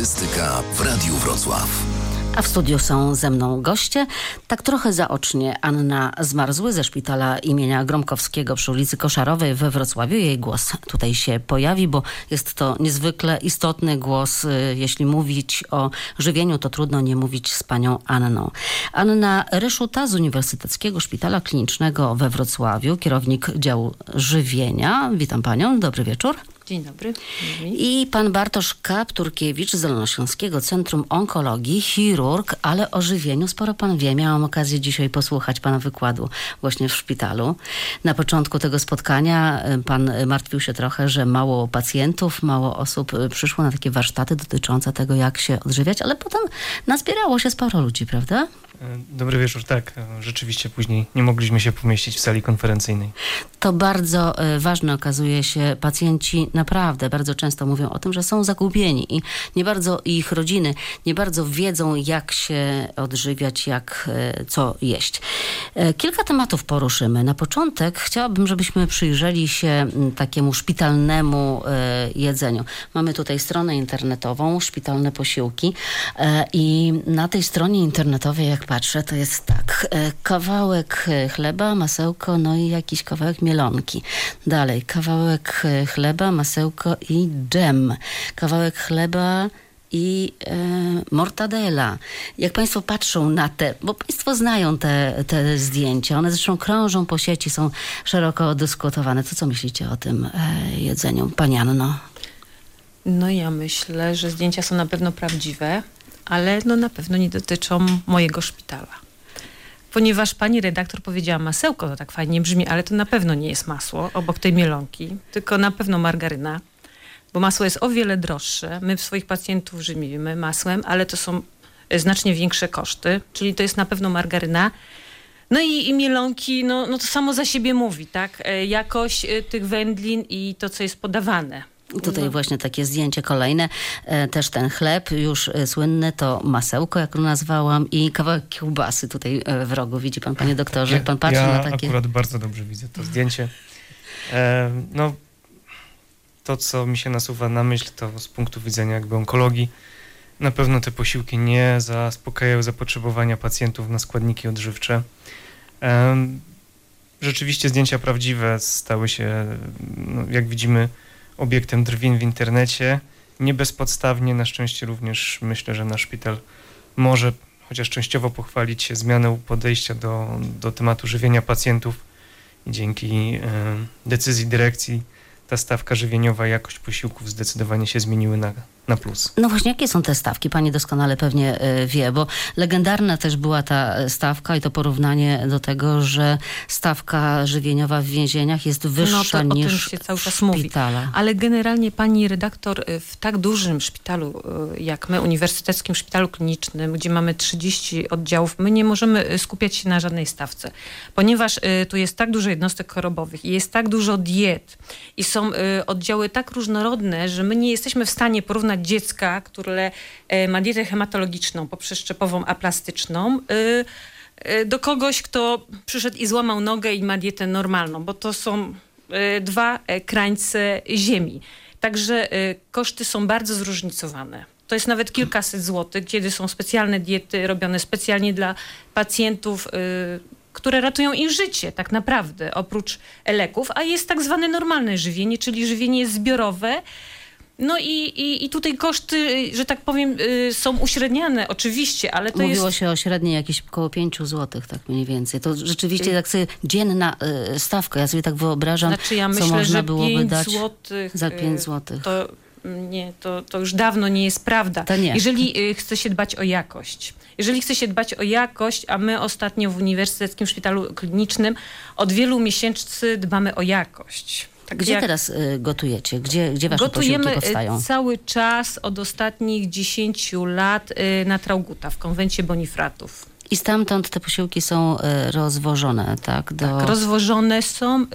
Publicystyka w Radiu Wrocław. A w studiu są ze mną goście. Tak trochę zaocznie Anna Zmarzły ze szpitala imienia Gromkowskiego przy ulicy Koszarowej we Wrocławiu. Jej głos tutaj się pojawi, bo jest to niezwykle istotny głos. Y, jeśli mówić o żywieniu, to trudno nie mówić z panią Anną. Anna Reszuta z Uniwersyteckiego Szpitala Klinicznego we Wrocławiu, kierownik działu żywienia. Witam panią, dobry wieczór. Dzień dobry. I pan Bartosz Kapturkiewicz z Dolnośląskiego Centrum Onkologii, chirurg, ale o żywieniu sporo pan wie. Miałam okazję dzisiaj posłuchać pana wykładu właśnie w szpitalu. Na początku tego spotkania y, pan martwił się trochę, że mało pacjentów, mało osób y, przyszło na takie warsztaty dotyczące tego, jak się odżywiać, ale potem nazbierało się sporo ludzi, prawda? E, dobry wieczór, tak. E, rzeczywiście później nie mogliśmy się pomieścić w sali konferencyjnej. To bardzo e, ważne okazuje się. Pacjenci naprawdę bardzo często mówią o tym, że są zagubieni i nie bardzo ich rodziny nie bardzo wiedzą, jak się odżywiać, jak co jeść. Kilka tematów poruszymy. Na początek chciałabym, żebyśmy przyjrzeli się takiemu szpitalnemu jedzeniu. Mamy tutaj stronę internetową, szpitalne posiłki i na tej stronie internetowej, jak patrzę, to jest tak. E, kawałek e, chleba, masełko, no i jakiś kawałek mielonki. Dalej, kawałek e, chleba, masełko i dżem. Kawałek chleba i e, mortadela. Jak Państwo patrzą na te, bo Państwo znają te, te zdjęcia, one zresztą krążą po sieci, są szeroko dyskutowane. To co myślicie o tym e, jedzeniu, Pani Anno? No ja myślę, że zdjęcia są na pewno prawdziwe ale no na pewno nie dotyczą mojego szpitala. Ponieważ pani redaktor powiedziała masełko, to tak fajnie brzmi, ale to na pewno nie jest masło obok tej mielonki, tylko na pewno margaryna, bo masło jest o wiele droższe. My swoich pacjentów żywimy masłem, ale to są znacznie większe koszty, czyli to jest na pewno margaryna. No i, i mielonki, no, no to samo za siebie mówi, tak? E, jakość e, tych wędlin i to, co jest podawane. Tutaj no. właśnie takie zdjęcie kolejne. E, też ten chleb już e, słynny to masełko, jak go nazwałam i kawałek kiełbasy tutaj e, w rogu. Widzi pan, panie doktorze, jak pan patrzy ja na takie... akurat bardzo dobrze widzę to zdjęcie. No, to, co mi się nasuwa na myśl, to z punktu widzenia jakby onkologii, na pewno te posiłki nie zaspokajają zapotrzebowania pacjentów na składniki odżywcze. Rzeczywiście zdjęcia prawdziwe stały się, no, jak widzimy, obiektem drwin w internecie. Nie bezpodstawnie, na szczęście również myślę, że nasz szpital może chociaż częściowo pochwalić się zmianą podejścia do, do tematu żywienia pacjentów i dzięki e, decyzji dyrekcji ta stawka żywieniowa jakość posiłków zdecydowanie się zmieniły na, na plus. No właśnie, jakie są te stawki? Pani doskonale pewnie e, wie, bo legendarna też była ta stawka i to porównanie do tego, że stawka żywieniowa w więzieniach jest wyższa no to, niż się cały czas mówi. Ale generalnie pani redaktor e, w tak dużym szpitalu e, jak my, Uniwersyteckim Szpitalu Klinicznym, gdzie mamy 30 oddziałów, my nie możemy skupiać się na żadnej stawce, ponieważ tu jest tak dużo jednostek chorobowych i jest tak dużo diet i są oddziały tak różnorodne, że my nie jesteśmy w stanie porównać dziecka, które e, ma dietę hematologiczną, poprzeszczepową, aplastyczną, e, e, do kogoś, kto przyszedł i złamał nogę i ma dietę normalną, bo to są dwa krańce ziemi. Także koszty są bardzo zróżnicowane. To jest nawet kilkaset złotych, kiedy są specjalne diety robione specjalnie dla pacjentów, które ratują im życie tak naprawdę, oprócz leków, a jest tak zwane normalne żywienie, czyli żywienie zbiorowe, no i, i, i tutaj koszty, że tak powiem, y, są uśredniane oczywiście, ale to Mówiło jest... Się o średniej jakieś około 5 zł, tak mniej więcej. To rzeczywiście tak sobie dzienna y, stawka, ja sobie tak wyobrażam, znaczy, ja myślę, co można że byłoby dać złotych, za 5 zł. To nie, to, to już dawno nie jest prawda. Jeżeli chce się dbać o jakość, jeżeli chce się dbać o jakość, a my ostatnio w Uniwersyteckim Szpitalu Klinicznym od wielu miesięcy dbamy o jakość. Tak gdzie jak... teraz y, gotujecie? Gdzie, gdzie wasze Gotujemy y, powstają? cały czas od ostatnich 10 lat y, na Trauguta w konwencie Bonifratów. I stamtąd te posiłki są rozwożone, tak? Do... Tak, rozwożone są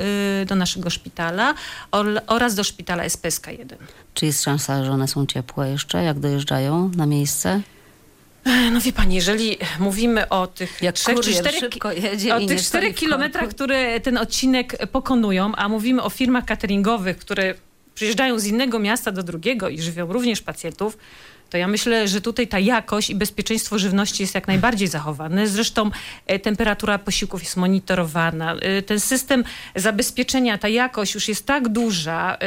do naszego szpitala or, oraz do szpitala SPSK-1. Czy jest szansa, że one są ciepłe jeszcze, jak dojeżdżają na miejsce? No wie pani, jeżeli mówimy o tych Jak trzech czy czterech, o tych czterech kilometrach, które ten odcinek pokonują, a mówimy o firmach cateringowych, które przyjeżdżają z innego miasta do drugiego i żywią również pacjentów, to ja myślę, że tutaj ta jakość i bezpieczeństwo żywności jest jak najbardziej zachowane. Zresztą e, temperatura posiłków jest monitorowana. E, ten system zabezpieczenia, ta jakość już jest tak duża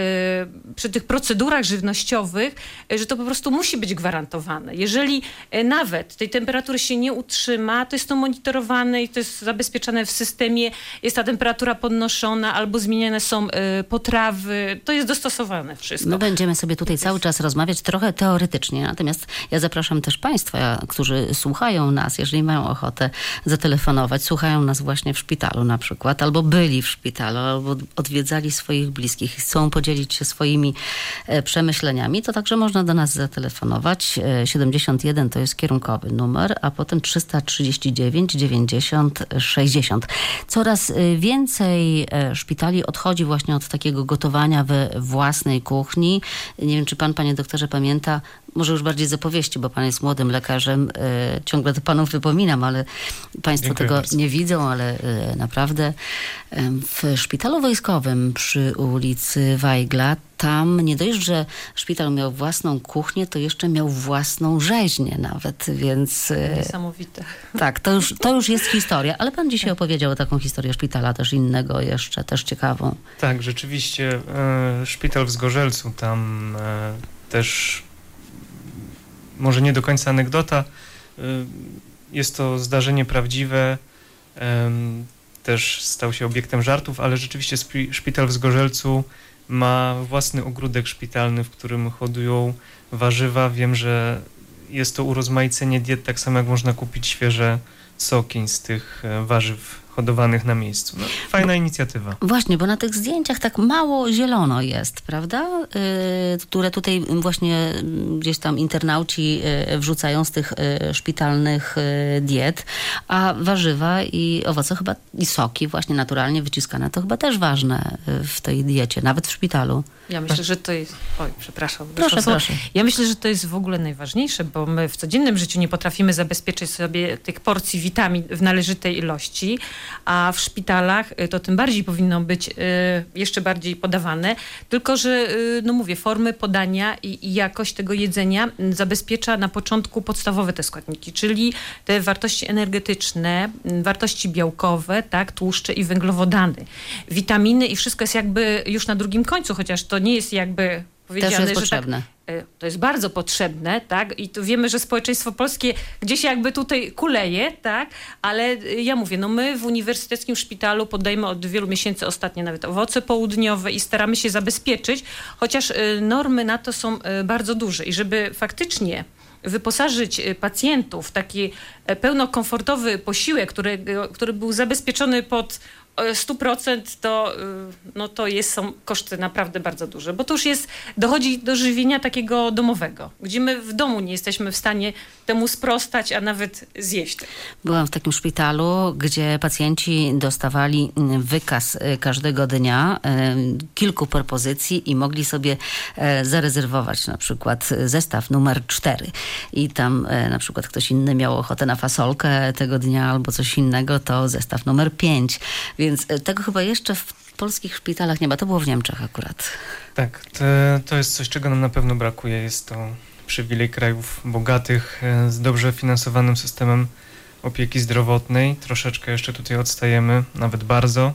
przy tych procedurach żywnościowych, że to po prostu musi być gwarantowane. Jeżeli nawet tej temperatury się nie utrzyma, to jest to monitorowane i to jest zabezpieczone w systemie, jest ta temperatura podnoszona albo zmieniane są potrawy. To jest dostosowane wszystko. My będziemy sobie tutaj cały czas rozmawiać trochę teoretycznie, natomiast ja zapraszam też Państwa, którzy słuchają nas, jeżeli mają ochotę zatelefonować, słuchają nas właśnie w szpitalu na przykład, albo byli w szpitalu, albo odwiedzali swoich bliskich i chcą podzielić się swoimi e, przemyśleniami, to także można do nas zatelefonować. 71 e, to jest kierunkowy numer, a potem 339 90 60. Coraz e, więcej szpitali odchodzi właśnie od takiego gotowania we własnej kuchni. Nie wiem, czy pan, panie doktorze, pamięta, może już bardziej z opowieści, bo pan jest młodym lekarzem. E, ciągle to panów wypominam, ale państwo Dziękuję tego bardzo. nie widzą, ale e, naprawdę w szpitalu wojskowym przy ulicy Wajgla tam nie dość, że szpital miał własną kuchnię, to jeszcze miał własną rzeźnię nawet, więc... E, Niesamowite. Tak, to już, to już jest historia, ale pan dzisiaj opowiedział taką historię szpitala też innego jeszcze, też ciekawą. Tak, rzeczywiście. szpital w Zgorzelcu, tam też może nie do końca anegdota. Y, jest to zdarzenie prawdziwe, też stał się obiektem żartów, ale rzeczywiście szpital w Zgorzelcu ma własny ogródek szpitalny, w którym hodują warzywa. Wiem, że jest to urozmaicenie diet, tak samo jak można kupić świeże soki z tych e, warzyw hodowanych na miejscu. No, fajna inicjatywa. Właśnie, bo na tych zdjęciach tak mało zielono jest, prawda? Yy, które tutaj właśnie gdzieś tam internauci yy, wrzucają z tych yy, szpitalnych y, diet, a warzywa i owoce chyba i soki właśnie naturalnie wyciskane to chyba też ważne y, w tej diecie, nawet w szpitalu. Ja myślę, że to jest. Oj, przepraszam. Proszę, proszę. Ja myślę, że to jest w ogóle najważniejsze, bo my w codziennym życiu nie potrafimy zabezpieczyć sobie tych porcji witamin w należytej ilości, a w szpitalach y, to tym bardziej powinno być y, jeszcze bardziej podawane. Tylko, że, y, no mówię, formy podania i, i jakość tego jedzenia zabezpiecza na początku podstawowe te składniki, czyli te wartości energetyczne, wartości białkowe, tak, tłuszcze i węglowodany. Witaminy i wszystko jest jakby już na drugim końcu, chociaż to nie jest jakby powiedziane, Też jest że potrzebne. Tak, to jest bardzo potrzebne, tak? I tu wiemy, że społeczeństwo polskie gdzieś jakby tutaj kuleje, tak? Ale e, ja mówię, no my w Uniwersyteckim Szpitalu podajemy od wielu miesięcy ostatnie nawet owoce południowe i staramy się zabezpieczyć, chociaż e, normy na to są bardzo duże i żeby faktycznie wyposażyć pacjentów w taki pełnokomfortowy posiłek, który, który był zabezpieczony pod 100% to, y, no to jest, są koszty naprawdę bardzo duże, bo to już jest, dochodzi do żywienia takiego domowego, gdzie my w domu nie jesteśmy w stanie temu sprostać, a nawet zjeść. Byłam w takim szpitalu, gdzie pacjenci dostawali wykaz y, każdego dnia, y, kilku propozycji i mogli sobie zarezerwować na przykład zestaw numer 4 i tam na przykład ktoś inny miał ochotę na fasolkę tego dnia albo coś innego, to zestaw numer 5. Więc więc e, tego chyba jeszcze w polskich szpitalach nie ma. To było w Niemczech akurat. Tak, to, to jest coś, czego nam na pewno brakuje. Jest to przywilej krajów bogatych e, z dobrze finansowanym systemem opieki zdrowotnej. Troszeczkę jeszcze tutaj odstajemy, nawet bardzo,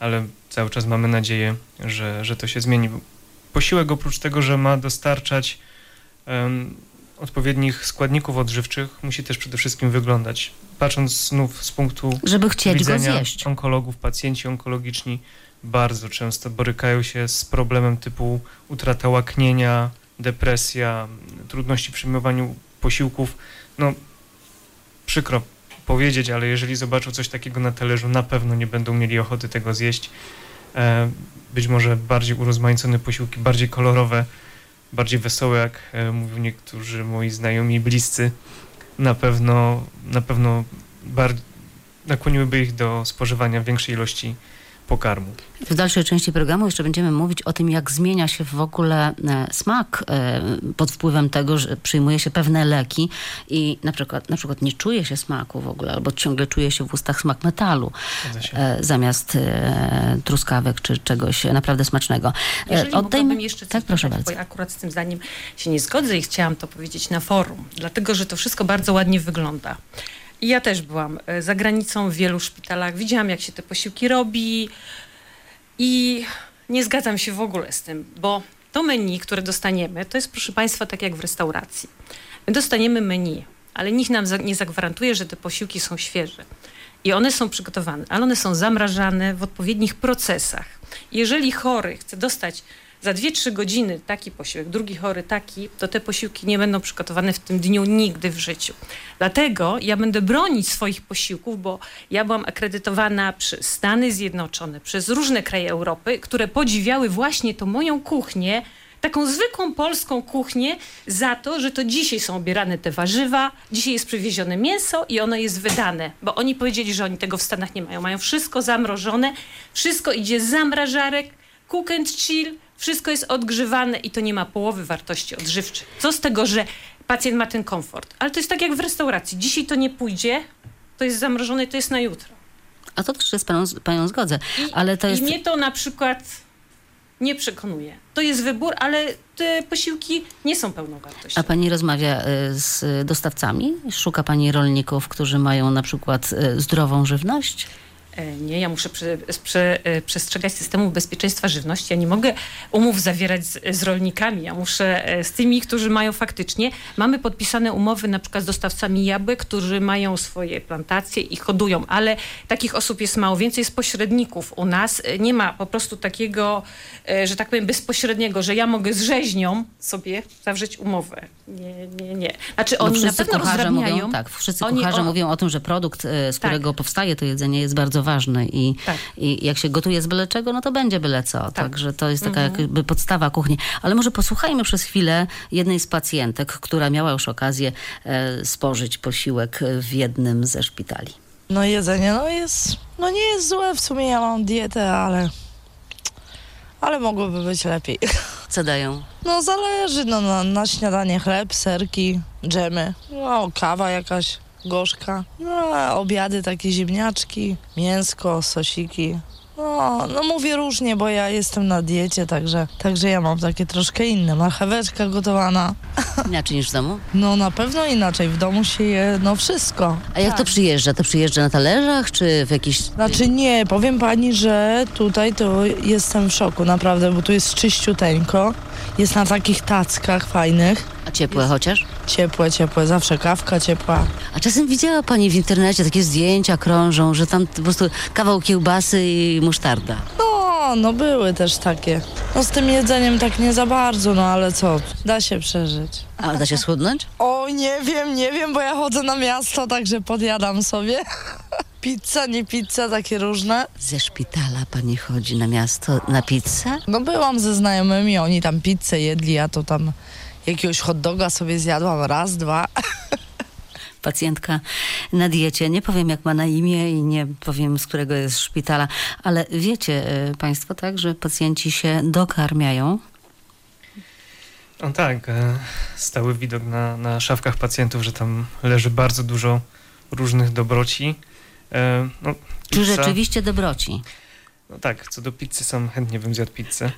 ale cały czas mamy nadzieję, że, że to się zmieni. Posiłek oprócz tego, że ma dostarczać um, odpowiednich składników odżywczych, musi też przede wszystkim wyglądać patrząc znów z punktu Żeby chcieć widzenia go zjeść. onkologów, pacjenci onkologiczni bardzo często borykają się z problemem typu utrata łaknienia, depresja, trudności w przyjmowaniu posiłków. No, przykro powiedzieć, ale jeżeli zobaczą coś takiego na talerzu, na pewno nie będą mieli ochoty tego zjeść. E, być może bardziej urozmaicone posiłki, bardziej kolorowe, bardziej wesołe, jak e, mówią niektórzy moi znajomi i bliscy, na pewno, na pewno bar- nakłoniłyby ich do spożywania większej ilości pokarmu. W dalszej części programu jeszcze będziemy mówić o tym, jak zmienia się w ogóle e, smak e, pod wpływem tego, że przyjmuje się pewne leki i na przykład, na przykład nie czuje się smaku w ogóle, albo ciągle czuje się w ustach smak metalu e, zamiast truskawek czy czegoś naprawdę smacznego. Jeżeli Oddajmy... jeszcze tak, proszę bardzo. Bo ja akurat z tym zdaniem się nie zgodzę i chciałam to powiedzieć na forum, dlatego, że to wszystko bardzo ładnie wygląda. Ja też byłam e, za granicą w wielu szpitalach. Widziałam, jak się te posiłki robi i nie zgadzam się w ogóle z tym, bo to menu, które dostaniemy, to jest, proszę Państwa, tak jak w restauracji. My dostaniemy menu, ale nikt nam nie zagwarantuje, że te posiłki są świeże. I one są przygotowane, ale one są zamrażane w odpowiednich procesach. Jeżeli chory chce dostać za 2-3 godziny taki posiłek, drugi chory taki, to te posiłki nie będą przygotowane w tym dniu nigdy w życiu. Dlatego ja będę bronić swoich posiłków, bo ja byłam akredytowana przez Stany Zjednoczone, przez różne kraje Europy, które podziwiały właśnie tą moją kuchnię, taką zwykłą polską kuchnię za to, że to dzisiaj są obierane te warzywa, dzisiaj jest przywiezione mięso i ono jest wydane, bo oni powiedzieli, że oni tego w Stanach nie mają. Mają wszystko zamrożone, wszystko idzie z zamrażarek, cook and chill, wszystko jest odgrzewane i to nie ma połowy wartości odżywczej. Co z tego, że pacjent ma ten komfort? Ale to jest tak jak w restauracji. Dzisiaj to nie pójdzie, to jest zamrożone i to jest na jutro. A to też się z panią, panią zgodzę. I, ale to jest... I mnie to na przykład nie przekonuje. To jest wybór, ale te posiłki nie są pełnowartościowe. A pani rozmawia y, z dostawcami? Szuka pani rolników, którzy mają na przykład y, zdrową żywność? E, nie, ja muszę prze, prze, e, przestrzegać systemu bezpieczeństwa żywności. Ja nie mogę umów zawierać z, z, rolnikami. Ja muszę e, z tymi, którzy mają faktycznie. Mamy podpisane umowy na przykład z dostawcami jabłek, którzy mają swoje plantacje i hodują, ale takich osób jest mało. Więcej jest pośredników u nas. Nie ma po prostu takiego, że tak powiem, bezpośredniego, że ja mogę z rzeźnią sobie zawrzeć umowę. Nie, nie, nie. Znaczy oni no na pewno rozrabiają. Mówią, tak, wszyscy oni kucharze mówią o tym, że produkt, z tak. którego powstaje to jedzenie jest bardzo ważny i, tak. i jak się gotuje z byle czego, no to będzie byle co. Tak. Także to jest taka mhm. jakby podstawa kuchni. Ale może posłuchajmy przez chwilę jednej z pacjentek, która miała już okazję e, spożyć posiłek w jednym ze szpitali. No jedzenie no jest, no nie jest złe w sumie, ja mam dietę, ale ale mogłoby być lepiej. Co dają? No zależy, no na, na śniadanie chleb, serki, dżemy, no kawa jakaś gorzka. No, obiady takie ziemniaczki, mięsko, sosiki. No, no mówię różnie, bo ja jestem na diecie, także, także ja mam takie troszkę inne. Marcheweczka gotowana. Inaczej niż w domu? No na pewno inaczej. W domu się je no wszystko. A jak tak. to przyjeżdża? To przyjeżdża na talerzach, czy w jakiś... Znaczy nie, powiem pani, że tutaj to jestem w szoku naprawdę, bo tu jest czyściuteńko. Jest na takich tackach fajnych. A ciepłe jest... chociaż? Ciepłe, ciepłe, zawsze kawka ciepła. A czasem widziała pani w internecie takie zdjęcia krążą, że tam po prostu kawał kiełbasy i musztarda. No, no były też takie. No z tym jedzeniem tak nie za bardzo, no ale co, da się przeżyć. A da się schudnąć? O, nie wiem, nie wiem, bo ja chodzę na miasto, także podjadam sobie. Pizza, nie pizza, takie różne. Ze szpitala pani chodzi na miasto na pizzę? No byłam ze znajomymi, oni tam pizzę jedli, ja to tam jakiegoś hot doga sobie zjadłam raz, dwa. Pacjentka na diecie. Nie powiem, jak ma na imię i nie powiem, z którego jest szpitala, ale wiecie e, Państwo, tak, że pacjenci się dokarmiają? No tak, e, stały widok na, na szafkach pacjentów, że tam leży bardzo dużo różnych dobroci. E, no, Czy rzeczywiście dobroci? No tak, co do pizzy sam chętnie bym zjadł pizzę.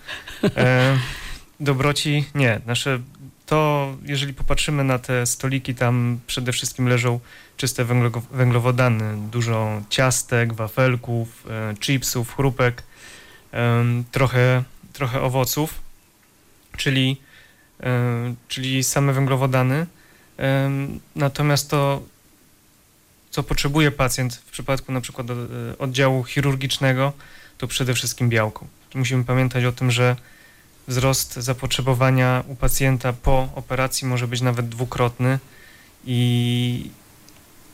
dobroci nie. Nasze to jeżeli popatrzymy na te stoliki, tam przede wszystkim leżą czyste węglowodany, dużo ciastek, wafelków, e, chipsów, chrupek, trochę, trochę owoców, czyli, e, czyli same węglowodany. Natomiast to, co potrzebuje pacjent w przypadku na przykład e, oddziału chirurgicznego, to przede wszystkim białko. Musimy pamiętać o tym, że wzrost zapotrzebowania u pacjenta po operacji może być nawet dwukrotny i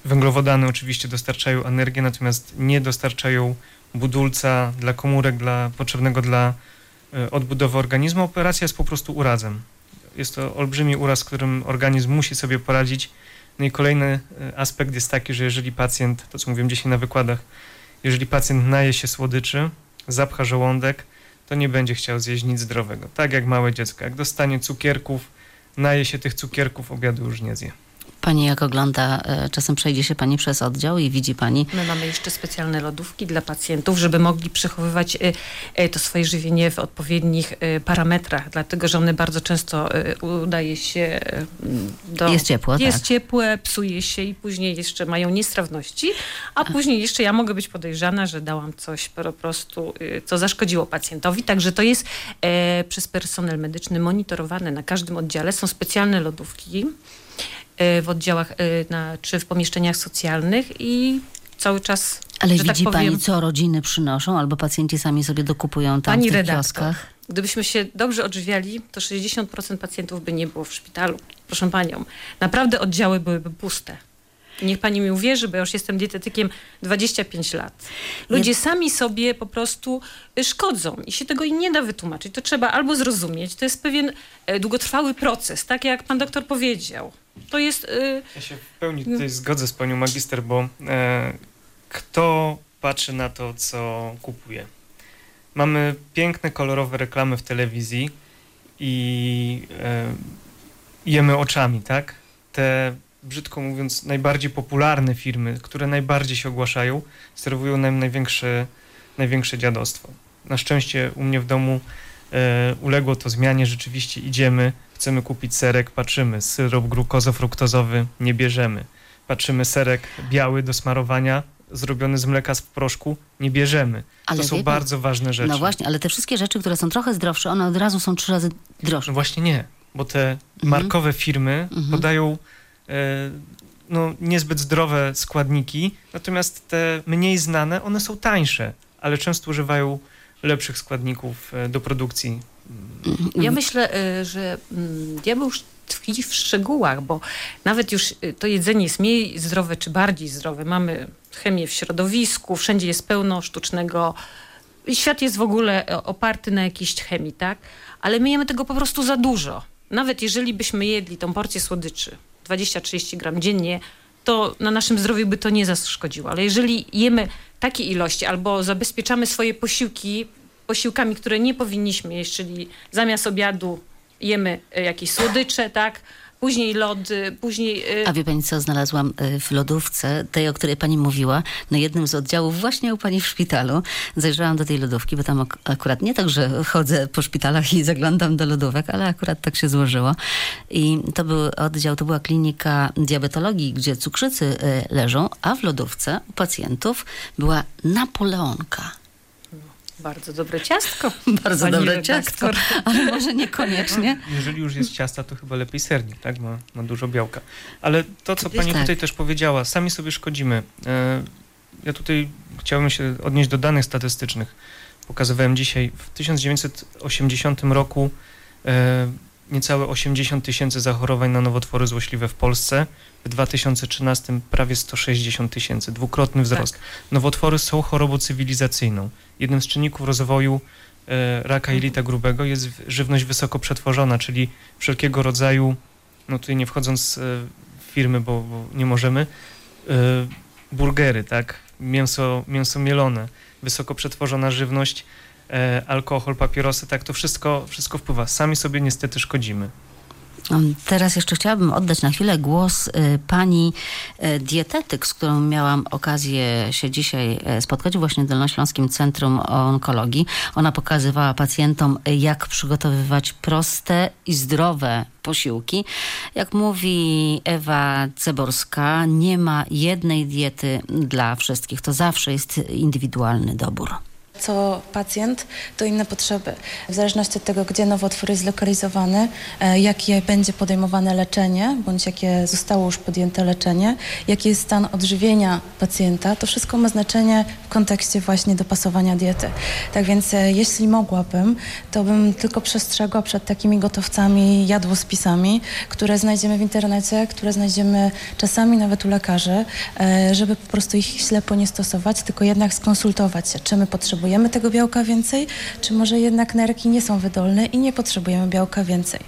węglowodany oczywiście dostarczają energię, natomiast nie dostarczają budulca dla komórek, dla, potrzebnego dla e, odbudowy organizmu. Operacja jest po prostu urazem. Jest to olbrzymi uraz, z którym organizm musi sobie poradzić. No i kolejny e, aspekt jest taki, że jeżeli pacjent, to co mówiłem dzisiaj na wykładach, jeżeli pacjent naje się słodyczy, zapcha żołądek, to nie będzie chciał zjeść nic zdrowego. Tak jak małe dziecko. Jak dostanie cukierków, naje się tych cukierków, obiadu już nie zje. Pani jak ogląda, e, czasem przejdzie się Pani przez oddział i widzi Pani... My mamy jeszcze specjalne lodówki dla pacjentów, żeby mogli przechowywać e, e, to swoje żywienie w odpowiednich parametrach, dlatego, że one bardzo często udaje się do... Jest ciepło, Jest tak. ciepłe, psuje się i później jeszcze mają niestrawności, a później jeszcze ja mogę być podejrzana, że dałam coś po prostu, co zaszkodziło pacjentowi, także to jest przez personel medyczny monitorowane na każdym oddziale. Są specjalne lodówki, w oddziałach y, na, czy w pomieszczeniach socjalnych i cały czas. Ale tak widzi tak powiem, pani, co rodziny przynoszą, albo pacjenci sami sobie dokupują tam pani w tych redaktor, kioskach? Gdybyśmy się dobrze odżywiali, to 60% pacjentów by nie było w szpitalu. Proszę panią, naprawdę oddziały byłyby puste. Niech pani mi uwierzy, bo ja już jestem dietetykiem 25 lat. Ludzie nie... sami sobie po prostu y, szkodzą i się tego nie da wytłumaczyć. To trzeba albo zrozumieć. To jest pewien e, długotrwały proces, tak jak pan doktor powiedział. To jest... Y, ja się w pełni tutaj zgodzę z panią magister, bo e, kto patrzy na to, co kupuje? Mamy piękne, kolorowe reklamy w telewizji i e, jemy oczami, tak? Te, brzydko mówiąc, najbardziej popularne firmy, które najbardziej się ogłaszają, serwują nam największe, największe dziadostwo. Na szczęście u mnie w domu e, uległo to zmianie, rzeczywiście idziemy, chcemy kupić serek, patrzymy, syrop glukozo-fruktozowy nie bierzemy. Patrzymy serek biały do smarowania, zrobiony z mleka z proszku, nie bierzemy. Ale to są bardzo ważne rzeczy. No właśnie, ale te wszystkie rzeczy, które są trochę zdrowsze, one od razu są trzy razy droższe. No właśnie nie, bo te mhm. markowe firmy mhm. podają e, no, niezbyt zdrowe składniki, natomiast te mniej znane, one są tańsze, ale często używają lepszych składników e, do produkcji ja myślę, y, że mm, diabeł już tkwi w szczegółach, bo nawet już y, to jedzenie jest mniej zdrowe czy bardziej zdrowe. Mamy chemię w środowisku, wszędzie jest pełno sztucznego. Świat jest w ogóle e, oparty na jakiejś chemii, tak? Ale my jemy tego po prostu za dużo. Nawet jeżeli byśmy jedli tą porcję słodyczy 20-30 gram dziennie, to na naszym zdrowiu by to nie zaszkodziło. Ale jeżeli jemy takie ilości albo zabezpieczamy swoje posiłki posiłkami, które nie powinniśmy jeść, czyli zamiast obiadu jemy e, jakieś słodycze, tak? Później lody, później... E, A wie pani co, znalazłam e, w lodówce, tej, o której pani mówiła, na jednym z oddziałów właśnie u pani w szpitalu. Zajrzałam do tej lodówki, bo tam akurat nie tak, że chodzę po szpitalach i zaglądam do lodówek, ale akurat tak się złożyło. I to był oddział, to była klinika diabetologii, gdzie cukrzycy leżą, a w lodówce u pacjentów była napoleonka. Bardzo dobre ciastko. Bardzo dobre redaktor. ciastko, ale może niekoniecznie. Jeżeli już jest ciasta, to chyba lepiej sernik, tak? Ma, ma dużo białka. Ale to, co pani tak. tutaj też powiedziała, sami sobie szkodzimy. E, ja tutaj chciałbym się odnieść do danych statystycznych. Pokazywałem dzisiaj, w 1980 roku e, niecałe 80 tysięcy zachorowań na nowotwory złośliwe w Polsce. W 2013 prawie 160 tysięcy, dwukrotny wzrost. Tak. Nowotwory są chorobą cywilizacyjną. Jednym z czynników rozwoju e, raka jelita grubego jest żywność wysoko przetworzona, czyli wszelkiego rodzaju, no tutaj nie wchodząc e, w firmy, bo, bo nie możemy, e, burgery, tak, mięso, mięso mielone, wysoko przetworzona żywność, alkohol, papierosy, tak to wszystko, wszystko wpływa. Sami sobie niestety szkodzimy. Teraz jeszcze chciałabym oddać na chwilę głos y, pani y, dietetyk, z którą miałam okazję się dzisiaj spotkać właśnie w Dolnośląskim Centrum Onkologii. Ona pokazywała pacjentom, jak przygotowywać proste i zdrowe posiłki. Jak mówi Ewa Ceborska, nie ma jednej diety dla wszystkich. To zawsze jest indywidualny dobór co pacjent, to inne potrzeby. W zależności od tego, gdzie nowotwór jest zlokalizowany, e, jakie będzie podejmowane leczenie, bądź jakie zostało już podjęte leczenie, jaki jest stan odżywienia pacjenta, to wszystko ma znaczenie w kontekście właśnie dopasowania diety. Tak więc e, jeśli mogłabym, to bym tylko przestrzegła przed takimi gotowcami, jadłospisami, które znajdziemy w internecie, które znajdziemy czasami nawet u lekarzy, e, żeby po prostu ich ślepo nie stosować, tylko jednak skonsultować się, czy my potrzebujemy potrzebujemy tego białka więcej, czy może jednak nerki nie są wydolne i nie potrzebujemy białka więcej.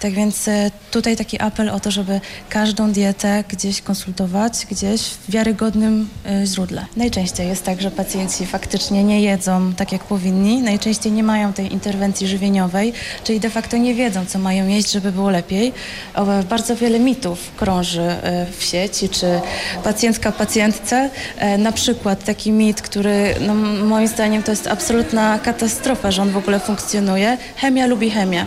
Tak więc e, tutaj taki apel o to, żeby każdą dietę gdzieś konsultować, gdzieś w wiarygodnym e, źródle. Najczęściej jest tak, że pacjenci faktycznie nie jedzą tak jak powinni, najczęściej nie mają tej interwencji żywieniowej, czyli de facto nie wiedzą, co mają jeść, żeby było lepiej. Bardzo wiele mitów krąży e, w sieci, czy pacjentka pacjentce. Na przykład taki mit, który no, moim zdaniem to jest absolutna katastrofa, że on w ogóle funkcjonuje. Chemia lubi chemię.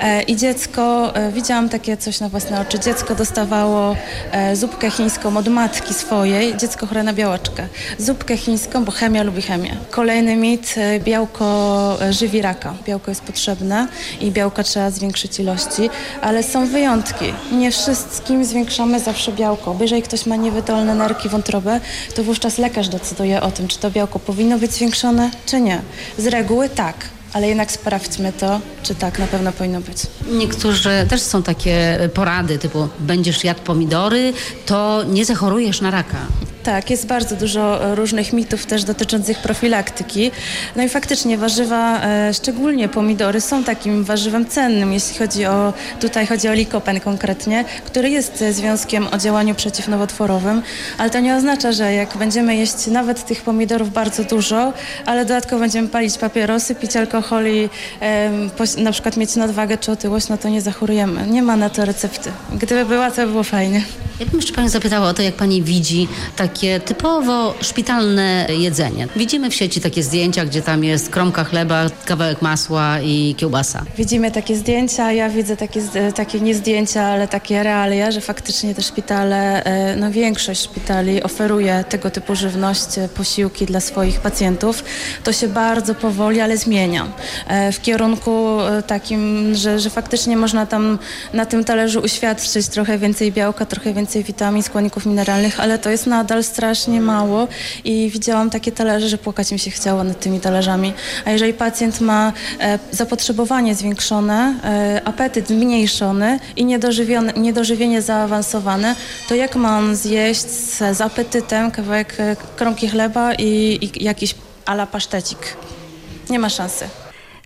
E, I dziecko, e, widziałam takie coś na własne oczy, dziecko dostawało e, zupkę chińską od matki swojej, dziecko chore na białaczkę. Zupkę chińską, bo chemia lubi chemię. Kolejny mit, białko żywi raka. Białko jest potrzebne i białka trzeba zwiększyć ilości, ale są wyjątki. Nie wszystkim zwiększamy zawsze białko, jeżeli ktoś ma niewydolne nerki wątrobę, to wówczas lekarz decyduje o tym, czy to białko powinno być zwiększone, czy nie. Z reguły tak ale jednak sprawdźmy to, czy tak na pewno powinno być. Niektórzy też są takie porady, typu będziesz jadł pomidory, to nie zachorujesz na raka. Tak, jest bardzo dużo różnych mitów też dotyczących profilaktyki. No i faktycznie warzywa, e, szczególnie pomidory, są takim warzywem cennym, jeśli chodzi o, tutaj chodzi o likopen konkretnie, który jest związkiem o działaniu przeciwnowotworowym, ale to nie oznacza, że jak będziemy jeść nawet tych pomidorów bardzo dużo, ale dodatkowo będziemy palić papierosy, pić alkohol i e, na przykład mieć nadwagę czy otyłość, no to nie zachorujemy. Nie ma na to recepty. Gdyby była, to by było fajnie. Ja bym jeszcze Pani zapytała o to, jak Pani widzi takie typowo szpitalne jedzenie. Widzimy w sieci takie zdjęcia, gdzie tam jest kromka chleba, kawałek masła i kiełbasa. Widzimy takie zdjęcia, ja widzę takie, takie nie zdjęcia, ale takie realia, że faktycznie te szpitale, e, no większość szpitali oferuje tego typu żywność, e, posiłki dla swoich pacjentów. To się bardzo powoli, ale zmienia. E, w kierunku takim, że, że faktycznie można tam na tym talerzu uświadczyć trochę więcej białka, trochę więcej witamin, składników mineralnych, ale to jest nadal strasznie mało i widziałam takie talerze, że płakać mi się chciało nad tymi talerzami. A jeżeli pacjent ma e, zapotrzebowanie zwiększone, e, apetyt zmniejszony i niedożywienie zaawansowane, to jak ma on zjeść z, apetytem kawałek e, kromki chleba i, i jakiś ala pasztecik? Nie ma szansy.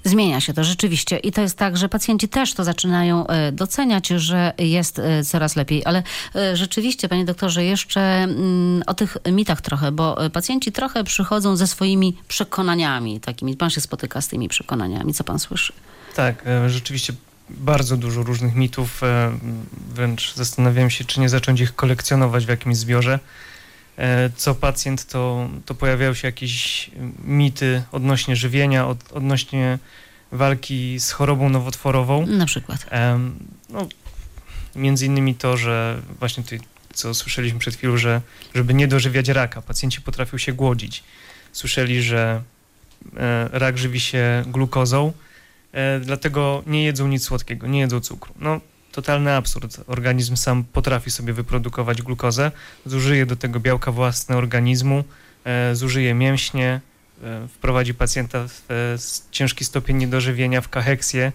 Zmienia się to rzeczywiście i to jest tak, że pacjenci też to zaczynają e, doceniać, że jest e, coraz lepiej. Ale e, rzeczywiście, panie doktorze, jeszcze mm, o tych mitach trochę, bo pacjenci trochę przychodzą ze swoimi przekonaniami takimi. Pan się spotyka z tymi przekonaniami. Co pan słyszy? Tak, rzeczywiście bardzo dużo różnych mitów. Wręcz zastanawiam się, czy nie zacząć ich kolekcjonować w jakimś zbiorze. Co pacjent, to, to pojawiają się jakieś mity odnośnie żywienia, od, odnośnie walki z chorobą nowotworową. Na przykład. no, między innymi to, że właśnie tutaj, co słyszeliśmy przed chwilą, że żeby nie dożywiać raka, pacjenci potrafią się głodzić. Słyszeli, że e, rak żywi się glukozą, e, dlatego nie jedzą nic słodkiego, nie jedzą cukru. No, totalny absurd. Organizm sam potrafi sobie wyprodukować glukozę, zużyje do tego białka własne organizmu, e, zużyje mięśnie, E, wprowadzi pacjenta w e, ciężki stopień niedożywienia, w kaheksję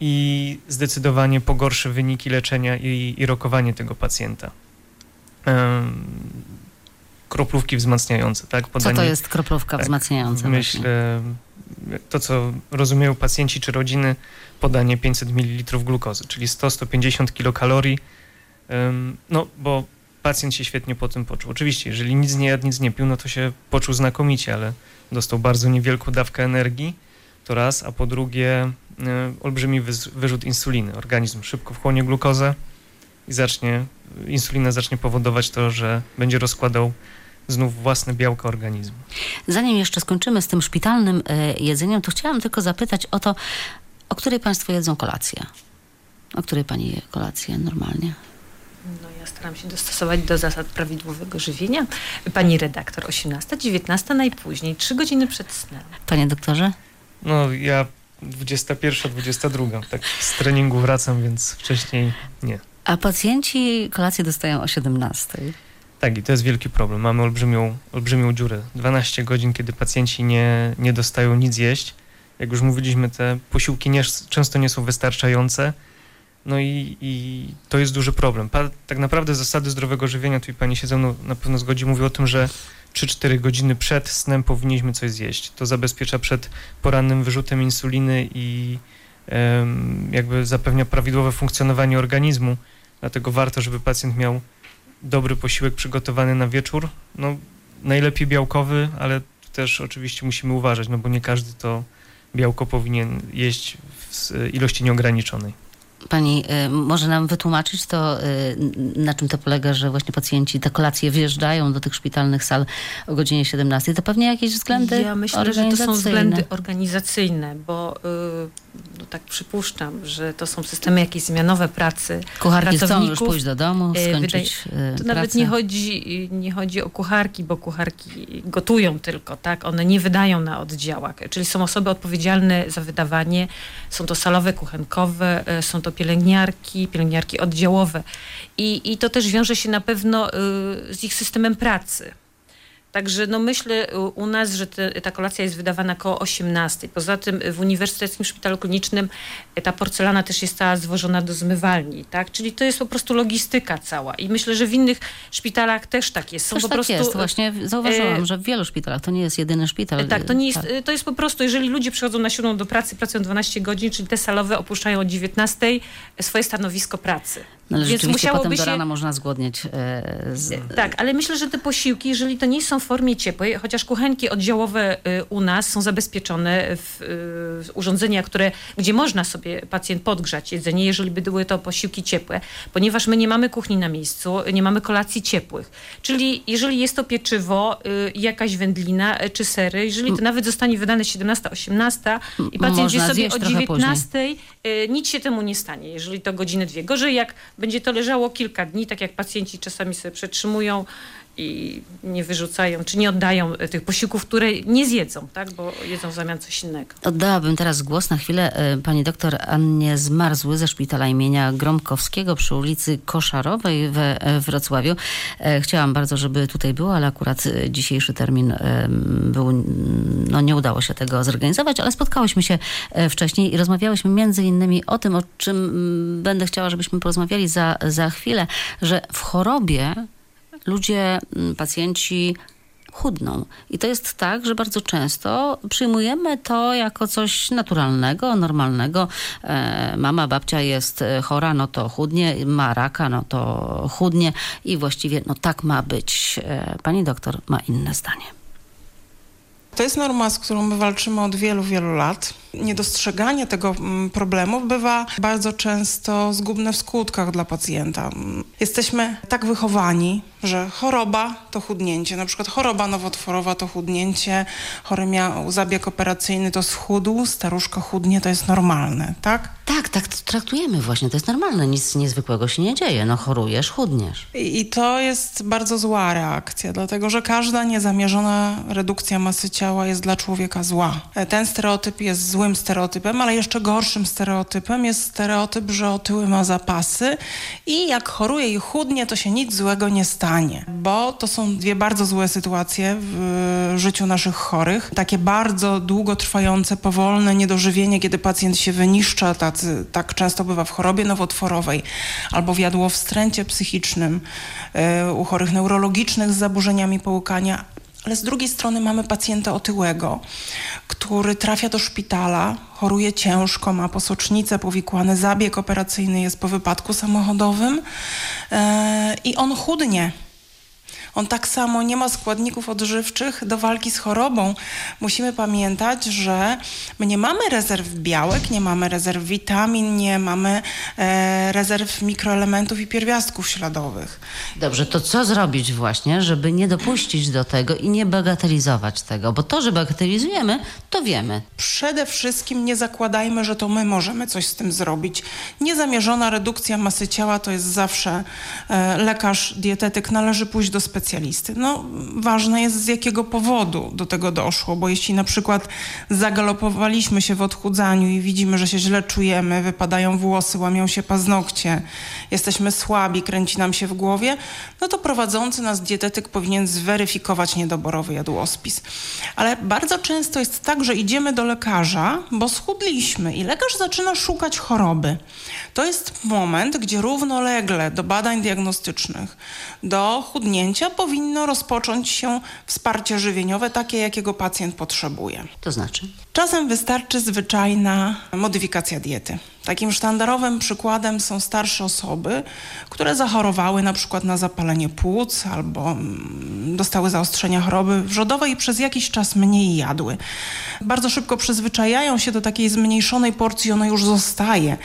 i zdecydowanie pogorszy wyniki leczenia i, i rokowanie tego pacjenta. Kroplówki wzmacniające, tak? Podanie, co to jest kroplówka tak, wzmacniająca? Myślę, to co rozumieją pacjenci czy rodziny, podanie 500 ml glukozy, czyli 100-150 kilokalorii. No, bo pacjent się świetnie po tym poczuł. Oczywiście, jeżeli nic nie jadł, nic nie pił, no to się poczuł znakomicie, ale dostał bardzo niewielką dawkę energii, to raz, a po drugie y, olbrzymi wyrzut insuliny. Organizm szybko wchłonie glukozę i zacznie, insulina zacznie powodować to, że będzie rozkładał znów własne białka organizmu. Zanim jeszcze skończymy z tym szpitalnym e, jedzeniem, to chciałam tylko zapytać o to, o której Państwo jedzą kolację? O której Pani je kolację normalnie? No ja staram się dostosować do zasad prawidłowego żywienia. Pani redaktor 18, 19 najpóźniej, 3 godziny przed snem. Panie doktorze? No ja 21, 22. Tak z treningu wracam, więc wcześniej nie. A pacjenci kolację dostają o 17. Tak, i to jest wielki problem. Mamy olbrzymią, olbrzymią dziurę. 12 godzin, kiedy pacjenci nie, nie dostają nic jeść. Jak już mówiliśmy, te posiłki nie, często nie są wystarczające no i, i to jest duży problem. Pa, tak naprawdę zasady zdrowego żywienia, tutaj pani się ze mną na pewno zgodzi, mówi o tym, że 3-4 godziny przed snem powinniśmy coś zjeść. To zabezpiecza przed porannym wyrzutem insuliny i jakby zapewnia prawidłowe funkcjonowanie organizmu. Dlatego warto, żeby pacjent miał dobry posiłek przygotowany na wieczór. No, najlepiej białkowy, ale też oczywiście musimy uważać, no bo nie każdy to białko powinien jeść w ilości nieograniczonej. Pani y, może nam wytłumaczyć to, y, na czym to polega, że właśnie pacjenci, te kolacje wjeżdżają do tych szpitalnych sal o godzinie 17. To pewnie jakieś względy Ja myślę, że to są względy organizacyjne, bo y, no tak przypuszczam, że to są systemy jakieś zmianowe pracy Kucharki chcą już pójść do domu, skończyć Wydaje, To nawet nie chodzi, nie chodzi o kucharki, bo kucharki gotują tylko, tak? One nie wydają na oddziałach, czyli są osoby odpowiedzialne za wydawanie, są to salowe kuchenkowe, są to pielęgniarki, pielęgniarki oddziałowe. I, i to też wiąże się na pewno y, z ich systemem pracy. Także no myślę u nas, że te, ta kolacja jest wydawana koło 18. Poza tym w Uniwersyteckim Szpitalu Klinicznym ta porcelana też jest cała zwożona do zmywalni, tak? Czyli to jest po prostu logistyka cała. I myślę, że w innych szpitalach też tak jest. Są też po tak prostu, jest. Właśnie zauważyłam, e, że w wielu szpitalach to nie jest jedyny szpital. Tak, to nie jest, tak. to jest po prostu, jeżeli ludzie przychodzą na siódmą do pracy, pracują 12 godzin, czyli te salowe opuszczają o 19 swoje stanowisko pracy. No ale Więc rzeczywiście potem do rana można zgłodnieć. E, z... Tak, ale myślę, że te posiłki, jeżeli to nie są w formie ciepłej, chociaż kuchenki oddziałowe e, u nas są zabezpieczone w, w urządzenia, które, gdzie można sobie pacjent podgrzać jedzenie, jeżeli by były to posiłki ciepłe, ponieważ my nie mamy kuchni na miejscu, nie mamy kolacji ciepłych. Czyli jeżeli jest to pieczywo, jakaś wędlina czy sery, jeżeli to nawet zostanie wydane 17-18 i pacjent je sobie o 19, nic się temu nie stanie, jeżeli to godzinę, dwie. Gorzej jak będzie to leżało kilka dni, tak jak pacjenci czasami sobie przetrzymują i nie wyrzucają, czy nie oddają tych posiłków, które nie zjedzą, tak? bo jedzą w zamian coś innego. Oddałabym teraz głos na chwilę e, pani doktor Annie Zmarzły ze szpitala imienia Gromkowskiego przy ulicy Koszarowej we Wrocławiu. E, chciałam bardzo, żeby tutaj było, ale akurat e, dzisiejszy termin był, no nie udało się tego zorganizować, ale spotkałyśmy się wcześniej i rozmawiałyśmy między innymi o tym, o czym będę chciała, żebyśmy porozmawiali za, za chwilę, że w chorobie ludzie, mm, pacjenci chudną. I to jest tak, że bardzo często przyjmujemy to jako coś naturalnego, normalnego. E, mama, babcia jest e, chora, no to chudnie, ma raka, no to chudnie i właściwie no tak ma być. E, pani doktor ma inne zdanie. To jest norma, z którą my walczymy od wielu, wielu lat. Niedostrzeganie tego mm, problemu bywa bardzo często zgubne w skutkach dla pacjenta. Jesteśmy tak wychowani, że choroba to chudnięcie. Na przykład choroba nowotworowa to chudnięcie, chory miał zabieg operacyjny to schudł, staruszka chudnie to jest normalne, tak? Tak, tak traktujemy właśnie, to jest normalne, nic niezwykłego się nie dzieje. No chorujesz, chudniesz. I, I to jest bardzo zła reakcja, dlatego że każda niezamierzona redukcja masy ciała jest dla człowieka zła. Ten stereotyp jest złym stereotypem, ale jeszcze gorszym stereotypem jest stereotyp, że otyły ma zapasy i jak choruje i chudnie, to się nic złego nie stanie. Bo to są dwie bardzo złe sytuacje w życiu naszych chorych. Takie bardzo długotrwające, powolne niedożywienie, kiedy pacjent się wyniszcza, tacy, tak często bywa w chorobie nowotworowej albo w jadłowstręcie psychicznym, e, u chorych neurologicznych z zaburzeniami połykania, ale z drugiej strony mamy pacjenta otyłego, który trafia do szpitala, choruje ciężko, ma posocznicę, powikłany zabieg operacyjny jest po wypadku samochodowym yy, i on chudnie. On tak samo nie ma składników odżywczych do walki z chorobą. Musimy pamiętać, że my nie mamy rezerw białek, nie mamy rezerw witamin, nie mamy e, rezerw mikroelementów i pierwiastków śladowych. Dobrze, to co zrobić właśnie, żeby nie dopuścić do tego i nie bagatelizować tego? Bo to, że bagatelizujemy, to wiemy. Przede wszystkim nie zakładajmy, że to my możemy coś z tym zrobić. Niezamierzona redukcja masy ciała to jest zawsze e, lekarz, dietetyk, należy pójść do specjalista specjalisty. No, ważne jest z jakiego powodu do tego doszło, bo jeśli na przykład zagalopowaliśmy się w odchudzaniu i widzimy, że się źle czujemy, wypadają włosy, łamią się paznokcie, jesteśmy słabi, kręci nam się w głowie, no to prowadzący nas dietetyk powinien zweryfikować niedoborowy jadłospis. Ale bardzo często jest tak, że idziemy do lekarza, bo schudliśmy i lekarz zaczyna szukać choroby. To jest moment, gdzie równolegle do badań diagnostycznych, do chudnięcia powinno rozpocząć się wsparcie żywieniowe, takie jakiego pacjent potrzebuje. To znaczy? Czasem wystarczy zwyczajna modyfikacja diety. Takim sztandarowym przykładem są starsze osoby, które zachorowały na przykład na zapalenie płuc albo mm, dostały zaostrzenia choroby wrzodowej i przez jakiś czas mniej jadły. Bardzo szybko przyzwyczajają się do takiej zmniejszonej porcji, ona już zostaje.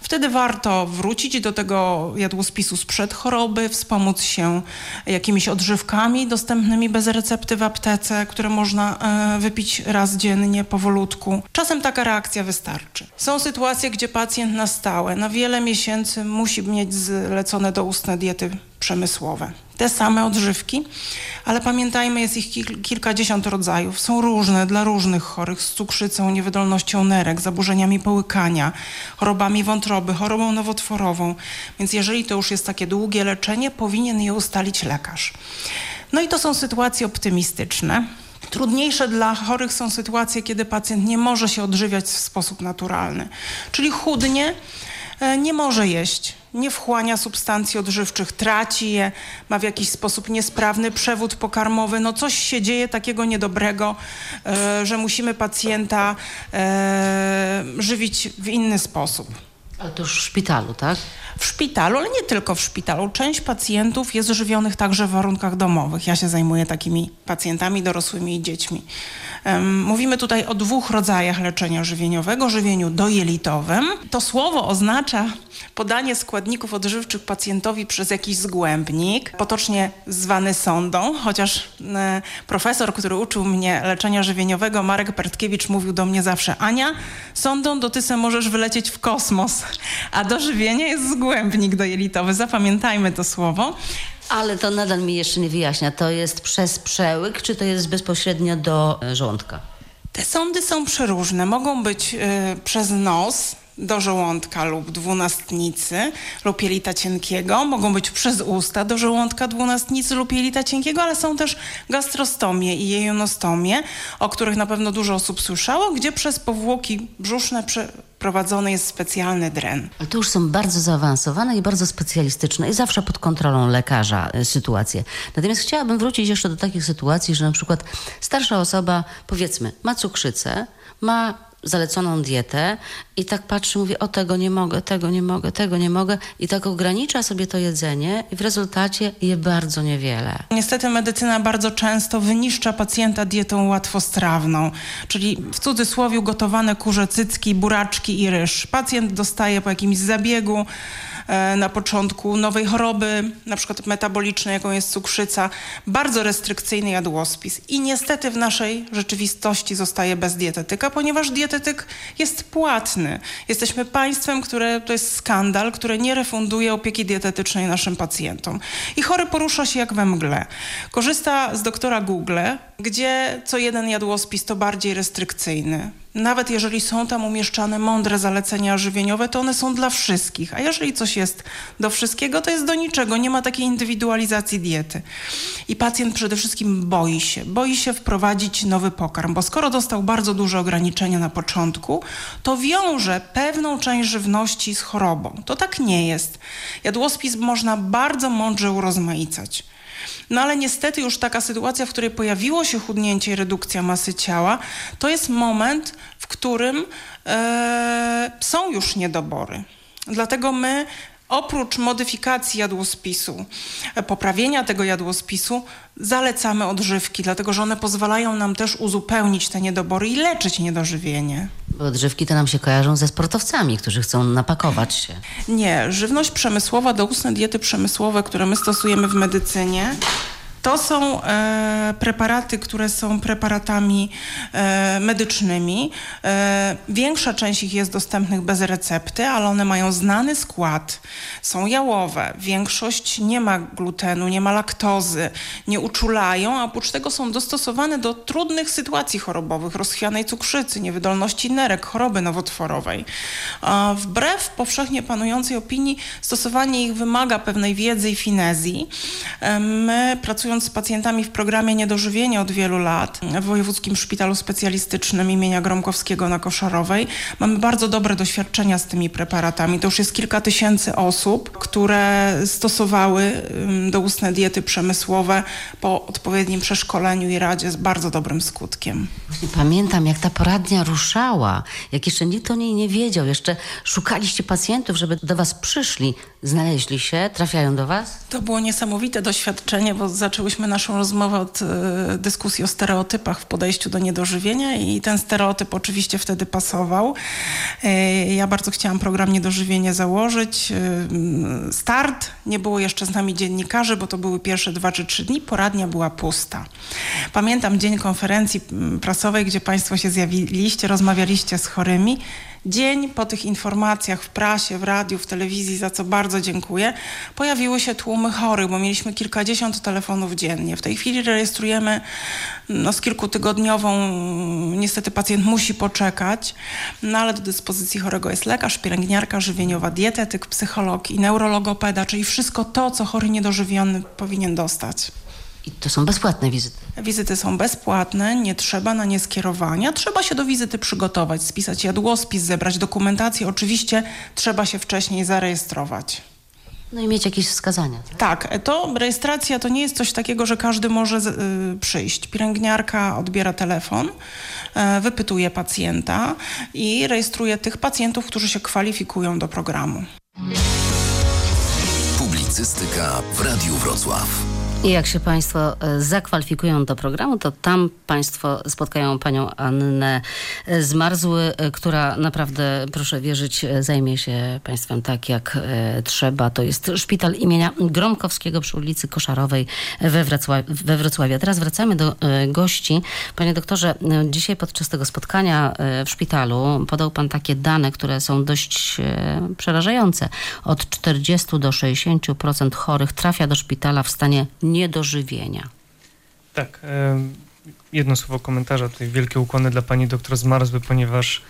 Wtedy warto wrócić do tego jadłospisu sprzed choroby, wspomóc się jakimiś odżywkami dostępnymi bez recepty w aptece, które można e, wypić raz dziennie powolutku. Czasem taka reakcja wystarczy. Są sytuacje, gdzie pacjent na stałe, na wiele miesięcy musi mieć zlecone doustne diety przemysłowe. Te same odżywki, ale pamiętajmy, jest ich kilkadziesiąt rodzajów. Są różne dla różnych chorych z cukrzycą, niewydolnością nerek, zaburzeniami połykania, chorobami wątroby, chorobą nowotworową. Więc jeżeli to już jest takie długie leczenie, powinien je ustalić lekarz. No i to są sytuacje optymistyczne. Trudniejsze dla chorych są sytuacje, kiedy pacjent nie może się odżywiać w sposób naturalny, czyli chudnie, nie może jeść nie wchłania substancji odżywczych, traci je, ma w jakiś sposób niesprawny przewód pokarmowy. No coś się dzieje takiego niedobrego, e, że musimy pacjenta e, żywić w inny sposób. Ale to już w szpitalu, tak? W szpitalu, ale nie tylko w szpitalu. Część pacjentów jest żywionych także w warunkach domowych. Ja się zajmuję takimi pacjentami dorosłymi i dziećmi. Mówimy tutaj o dwóch rodzajach leczenia żywieniowego. Żywieniu dojelitowym. To słowo oznacza podanie składników odżywczych pacjentowi przez jakiś zgłębnik, potocznie zwany sondą, chociaż e, profesor, który uczył mnie leczenia żywieniowego, Marek Pertkiewicz, mówił do mnie zawsze, Ania, sondą to ty se możesz wylecieć w kosmos, a do żywienia jest zgłębnik dojelitowy. Zapamiętajmy to słowo. Ale to nadal mi jeszcze nie wyjaśnia. To jest przez przełyk, czy to jest bezpośrednio do e, żołądka? Te sądy są przeróżne. Mogą być y, przez nos, do żołądka lub dwunastnicy lub jelita cienkiego. Mogą być przez usta do żołądka dwunastnicy lub jelita cienkiego, ale są też gastrostomie i jejunostomie, o których na pewno dużo osób słyszało, gdzie przez powłoki brzuszne prowadzony jest specjalny dren. Ale to już są bardzo zaawansowane i bardzo specjalistyczne i zawsze pod kontrolą lekarza e, sytuacje. Natomiast chciałabym wrócić jeszcze do takich sytuacji, że na przykład starsza osoba, powiedzmy, ma cukrzycę, ma zaleconą dietę i tak patrzy, mówi, o tego nie mogę, tego nie mogę, tego nie mogę i tak ogranicza sobie to jedzenie i w rezultacie je bardzo niewiele. Niestety medycyna bardzo często wyniszcza pacjenta dietą łatwostrawną, czyli w cudzysłowie gotowane kurze cycki, buraczki i ryż. Pacjent dostaje po jakimś zabiegu na początku nowej choroby, na przykład metabolicznej, jaką jest cukrzyca, bardzo restrykcyjny jadłospis. I niestety w naszej rzeczywistości zostaje bez dietetyka, ponieważ dietetyk jest płatny. Jesteśmy państwem, które to jest skandal, które nie refunduje opieki dietetycznej naszym pacjentom. I chory porusza się jak we mgle. Korzysta z doktora Google, gdzie co jeden jadłospis to bardziej restrykcyjny. Nawet jeżeli są tam umieszczane mądre zalecenia żywieniowe, to one są dla wszystkich. A jeżeli coś jest do wszystkiego, to jest do niczego. Nie ma takiej indywidualizacji diety. I pacjent przede wszystkim boi się. Boi się wprowadzić nowy pokarm, bo skoro dostał bardzo duże ograniczenia na początku, to wiąże pewną część żywności z chorobą. To tak nie jest. Jadłospis można bardzo mądrze urozmaicać. No ale niestety już taka sytuacja, w której pojawiło się chudnięcie i redukcja masy ciała, to jest moment, w którym e, są już niedobory. Dlatego my oprócz modyfikacji jadłospisu, poprawienia tego jadłospisu, zalecamy odżywki, dlatego że one pozwalają nam też uzupełnić te niedobory i leczyć niedożywienie. Bo odżywki to nam się kojarzą ze sportowcami, którzy chcą napakować się. Nie, żywność przemysłowa, doustne diety przemysłowe, które my stosujemy w medycynie, to są e, preparaty, które są preparatami e, medycznymi. E, większa część ich jest dostępnych bez recepty, ale one mają znany skład. Są jałowe. Większość nie ma glutenu, nie ma laktozy, nie uczulają, a oprócz tego są dostosowane do trudnych sytuacji chorobowych, rozchwianej cukrzycy, niewydolności nerek, choroby nowotworowej. Wbrew powszechnie panującej opinii, stosowanie ich wymaga pewnej wiedzy i finezji. E, my pracujemy pracując z pacjentami w programie Niedożywienie od wielu lat w Wojewódzkim Szpitalu Specjalistycznym imienia Gromkowskiego na Koszarowej, mamy bardzo dobre doświadczenia z tymi preparatami. To już jest kilka tysięcy osób, które stosowały doustne diety przemysłowe po odpowiednim przeszkoleniu i radzie z bardzo dobrym skutkiem. Pamiętam, jak ta poradnia ruszała, jak jeszcze nikt o niej nie wiedział, jeszcze szukaliście pacjentów, żeby do was przyszli. Znaleźli się, trafiają do was? To było niesamowite doświadczenie, bo zaczęłyśmy naszą rozmowę od y, dyskusji o stereotypach w podejściu do niedożywienia i ten stereotyp oczywiście wtedy pasował. Y, ja bardzo chciałam program Niedożywienie założyć. Y, start, nie było jeszcze z nami dziennikarzy, bo to były pierwsze dwa czy trzy dni, poradnia była pusta. Pamiętam dzień konferencji prasowej, gdzie Państwo się zjawiliście, rozmawialiście z chorymi dzień po tych informacjach w prasie, w radiu, w telewizji, za co bardzo dziękuję, pojawiły się tłumy chorych, bo mieliśmy kilkadziesiąt telefonów dziennie. W tej chwili rejestrujemy no, z kilkutygodniową, niestety pacjent musi poczekać, no ale do dyspozycji chorego jest lekarz, pielęgniarka żywieniowa, dietetyk, psycholog i neurologopeda, czyli wszystko to, co chory niedożywiony powinien dostać. I to są bezpłatne wizyty. Wizyty są bezpłatne, nie trzeba na nie skierowania. Trzeba się do wizyty przygotować, spisać jadłospis, zebrać dokumentację. Oczywiście trzeba się wcześniej zarejestrować. No i mieć jakieś wskazania. Tak, tak to rejestracja to nie jest coś takiego, że każdy może y, przyjść. Pielęgniarka odbiera telefon, y, wypytuje pacjenta i rejestruje tych pacjentów, którzy się kwalifikują do programu. Publicystyka w Radiu Wrocław. I jak się Państwo e, zakwalifikują do programu, to tam Państwo spotkają Panią Annę Zmarzły, e, która naprawdę, proszę wierzyć, e, zajmie się Państwem tak jak trzeba. To jest szpital imienia Gromkowskiego przy ulicy Koszarowej we, Wrocław we Wrocławiu. A teraz wracamy do gości. Panie doktorze, dzisiaj podczas tego spotkania w szpitalu podał Pan takie dane, które są dość przerażające. Od 40 do 60% chorych trafia do szpitala w stanie niedożywienia. Tak. Jedno słowo komentarza. Tutaj wielkie ukłony dla pani doktor Zmarzły, ponieważ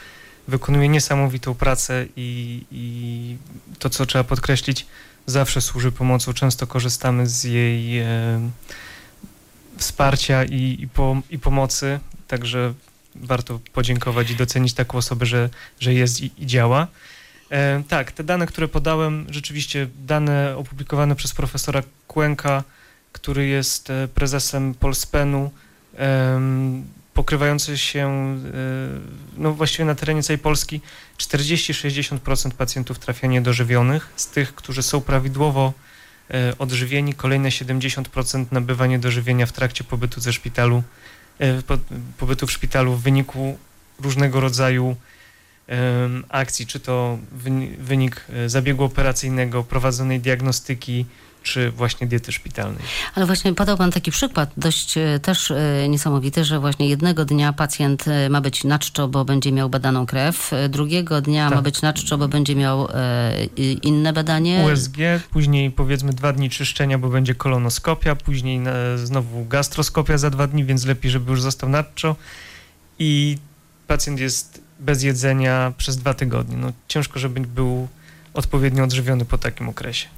wykonuje niesamowitą pracę i, i to, co trzeba podkreślić, zawsze służy pomocą. Często korzystamy z jej e, wsparcia i, i, po, i, pomocy, także warto podziękować i docenić taką osobę, że, że jest i, i działa. E, tak, te dane, które podałem, rzeczywiście dane opublikowane przez profesora Kłęka, który jest e, prezesem Polspenu, pokrywający się e, no właściwie na terenie całej Polski 40-60% pacjentów trafia niedożywionych. Z tych, którzy są prawidłowo e, odżywieni, kolejne 70% nabywa niedożywienia w trakcie pobytu ze szpitalu, pobytu w szpitalu w wyniku różnego rodzaju akcji, czy to wynik zabiegu operacyjnego, prowadzonej diagnostyki, czy właśnie diety szpitalnej. Ale właśnie podał Pan taki przykład dość e, też e, niesamowity, że właśnie jednego dnia pacjent e, ma być na czczo, bo będzie miał badaną krew, drugiego dnia tak. ma być na czczo, bo będzie miał inne badanie. USG, później powiedzmy dwa dni czyszczenia, bo będzie kolonoskopia, później znowu gastroskopia za dwa dni, więc lepiej, żeby już został na czczo i pacjent jest bez jedzenia przez dwa tygodnie. No, ciężko, żeby był odpowiednio odżywiony po takim okresie.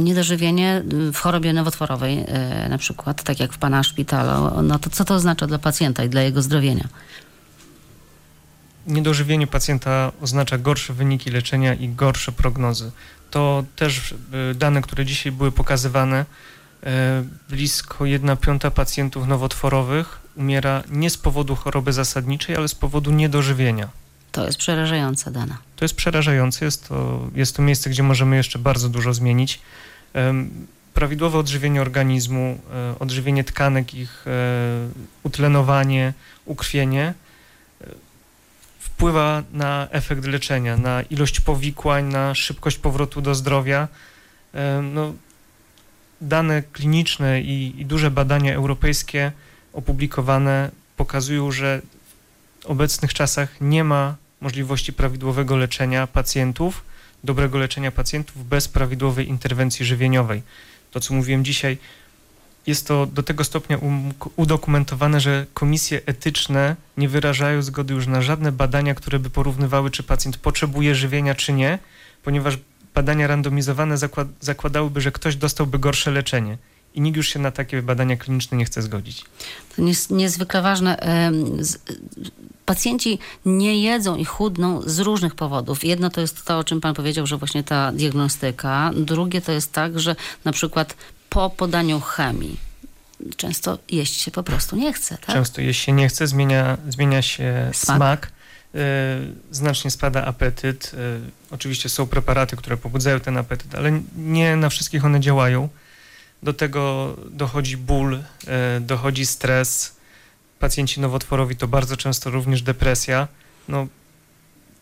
Niedożywienie w chorobie nowotworowej e, na przykład, tak jak w Pana szpitalu, no to co to oznacza dla pacjenta i dla jego zdrowienia? Niedożywienie pacjenta oznacza gorsze wyniki leczenia i gorsze prognozy. To też e, dane, które dzisiaj były pokazywane, e, blisko 1 piąta pacjentów nowotworowych umiera nie z powodu choroby zasadniczej, ale z powodu niedożywienia. To jest przerażająca dana. To jest przerażające. Jest to, jest to miejsce, gdzie możemy jeszcze bardzo dużo zmienić. Prawidłowe odżywienie organizmu, e, odżywienie tkanek, ich e, utlenowanie, ukrwienie e, wpływa na efekt leczenia, na ilość powikłań, na szybkość powrotu do zdrowia. No, dane kliniczne i, i duże badania europejskie opublikowane pokazują, że w obecnych czasach nie ma możliwości prawidłowego leczenia pacjentów, dobrego leczenia pacjentów bez prawidłowej interwencji żywieniowej. To, co mówiłem dzisiaj, jest to do tego stopnia um, udokumentowane, że komisje etyczne nie wyrażają zgody już na żadne badania, które by porównywały, czy pacjent potrzebuje żywienia, czy nie, ponieważ badania randomizowane zakład zakładałyby, że ktoś dostałby gorsze leczenie. I nikt już się na takie badania kliniczne nie chce zgodzić. To jest niezwykle ważne. Pacjenci nie jedzą i chudną z różnych powodów. Jedno to jest to, o czym pan powiedział, że właśnie ta diagnostyka. Drugie to jest tak, że na przykład po podaniu chemii często jeść się po prostu nie chce. Tak? Często jeść się nie chce, zmienia, zmienia się smak. smak yy, znacznie spada apetyt. Yy, oczywiście są preparaty, które pobudzają ten apetyt, ale nie na wszystkich one działają. Do tego dochodzi ból, yy, dochodzi stres. Pacjenci nowotworowi to bardzo często również depresja. No,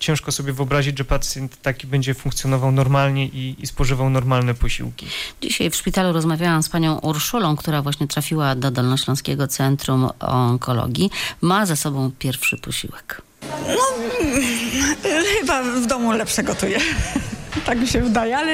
ciężko sobie wyobrazić, że pacjent taki będzie funkcjonował normalnie i, i, spożywał normalne posiłki. Dzisiaj w szpitalu rozmawiałam z panią Urszulą, która właśnie trafiła do Dolnośląskiego Centrum Onkologii. Ma za sobą pierwszy posiłek. No, chyba w domu lepsze gotuje tak mi się wydaje, ale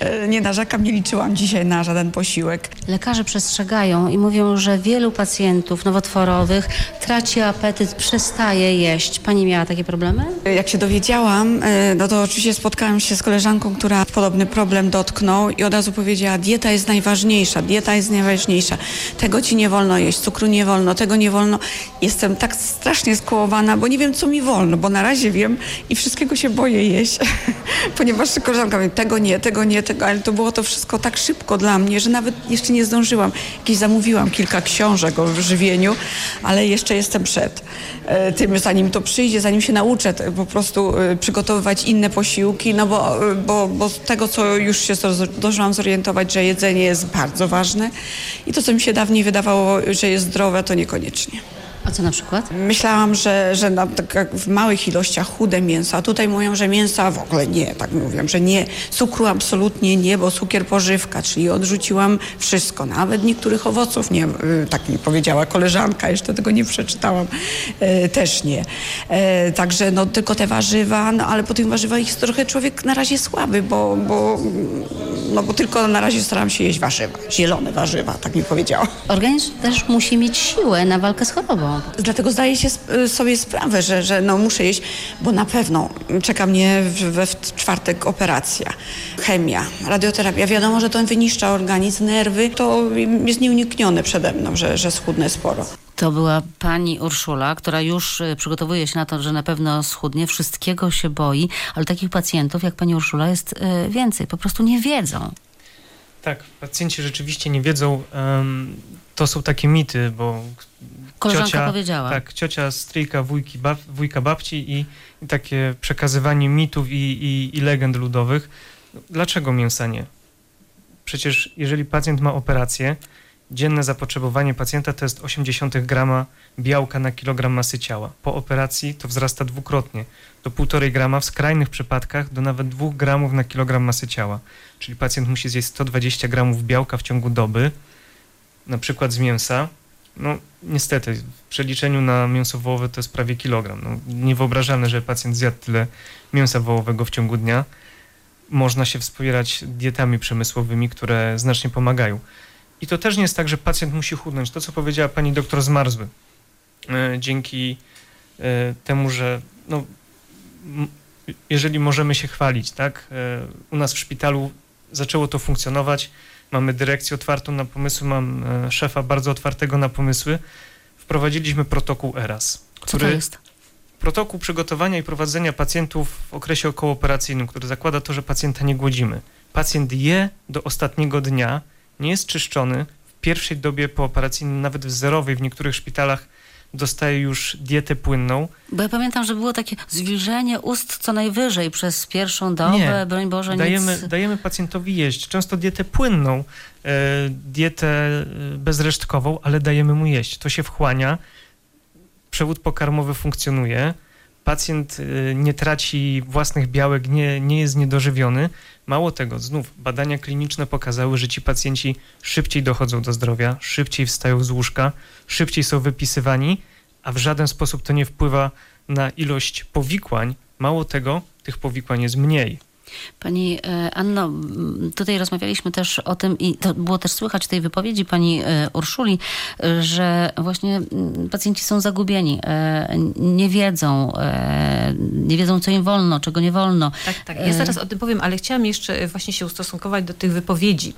e, nie narzekam, nie liczyłam dzisiaj na żaden posiłek. Lekarze przestrzegają i mówią, że wielu pacjentów nowotworowych traci apetyt, przestaje jeść. Pani miała takie problemy? Jak się dowiedziałam, e, no to oczywiście spotkałam się z koleżanką, która podobny problem dotknął i od razu powiedziała, dieta jest najważniejsza, dieta jest najważniejsza. Tego ci nie wolno jeść, cukru nie wolno, tego nie wolno. Jestem tak strasznie skołowana, bo nie wiem, co mi wolno, bo na razie wiem i wszystkiego się boję jeść, ponieważ koleżanka tego nie, tego nie, tego, ale to było to wszystko tak szybko dla mnie, że nawet jeszcze nie zdążyłam. Jakieś zamówiłam kilka książek o żywieniu, ale jeszcze jestem przed e, tym, zanim to przyjdzie, zanim się nauczę po prostu e, przygotowywać inne posiłki, no bo, e, bo, bo z tego, co już się zdążyłam zorientować, że jedzenie jest bardzo ważne i to, co mi się dawniej wydawało, że jest zdrowe, to niekoniecznie. A co na przykład? Myślałam, że, że na, tak w małych ilościach chude mięso, a tutaj mówią, że mięsa w ogóle nie, tak mówią, że nie, cukru absolutnie nie, bo cukier pożywka, czyli odrzuciłam wszystko, nawet niektórych owoców nie, y, tak mi powiedziała koleżanka, jeszcze tego nie przeczytałam, e, też nie. E, także no tylko te warzywa, no ale po tych warzywach jest trochę człowiek na razie słaby, bo, bo, no, bo tylko na razie staram się jeść warzywa, zielone warzywa, tak mi powiedziała. Organizm też musi mieć siłę na walkę z chorobą. Dlatego zdaję się sobie sprawę, że, że no muszę jeść, bo na pewno czeka mnie we czwartek operacja, chemia, radioterapia. Wiadomo, że to wyniszcza organizm, nerwy. To jest nieuniknione przede mną, że, że schudnę sporo. To była pani Urszula, która już e, przygotowuje się na to, że na pewno schudnie, wszystkiego się boi, ale takich pacjentów jak pani Urszula jest e, więcej, po prostu nie wiedzą. Tak, pacjenci rzeczywiście nie wiedzą. To są takie mity, bo Koleżanka ciocia, powiedziała. Tak, ciocia, stryjka, wujki, bab, wujka babci i, i, takie przekazywanie mitów i, i, i legend ludowych. Dlaczego mięsa nie? Przecież jeżeli pacjent ma operację, dzienne zapotrzebowanie pacjenta to jest 80 grama białka na kilogram masy ciała. Po operacji to wzrasta dwukrotnie, do 1,5 grama, w skrajnych przypadkach do nawet 2 gramów na kilogram masy ciała. Czyli pacjent musi zjeść 120 gramów białka w ciągu doby, na przykład z mięsa, no niestety, w przeliczeniu na mięso wołowe to jest prawie kilogram. No, niewyobrażalne, że pacjent zjadł tyle mięsa wołowego w ciągu dnia. Można się wspierać dietami przemysłowymi, które znacznie pomagają. I to też nie jest tak, że pacjent musi chudnąć. To, co powiedziała pani doktor Zmarzły, e, dzięki e, temu, że no, jeżeli możemy się chwalić, tak, e, u nas w szpitalu zaczęło to funkcjonować, mamy dyrekcję otwartą na pomysły, mam e, szefa bardzo otwartego na pomysły. Wprowadziliśmy protokół ERAS. Co to jest? Protokół przygotowania i prowadzenia pacjentów w okresie okołooperacyjnym, który zakłada to, że pacjenta nie głodzimy. Pacjent je do ostatniego dnia, nie jest czyszczony. W pierwszej dobie pooperacyjnej, nawet w zerowej w niektórych szpitalach dostaje już dietę płynną. Bo ja pamiętam, że było takie zwilżenie ust co najwyżej przez pierwszą dobę, Nie. broń Boże, dajemy, nic... dajemy pacjentowi jeść, często dietę płynną, e, dietę e, bezresztkową, ale dajemy mu jeść. To się wchłania, przewód pokarmowy funkcjonuje, pacjent e, nie traci własnych białek, nie, nie jest niedożywiony. Mało tego, znów badania kliniczne pokazały, że ci pacjenci szybciej dochodzą do zdrowia, szybciej wstają z łóżka, szybciej są wypisywani, a w żaden sposób to nie wpływa na ilość powikłań. Mało tego, tych powikłań jest mniej. Pani e, Anno, tutaj rozmawialiśmy też o tym i to było też słychać w tej wypowiedzi pani e, Urszuli, że właśnie pacjenci są zagubieni, e, nie wiedzą, nie wiedzą co im wolno, czego nie wolno. Tak, tak. Ja zaraz o tym powiem, ale chciałam jeszcze właśnie się ustosunkować do tych wypowiedzi,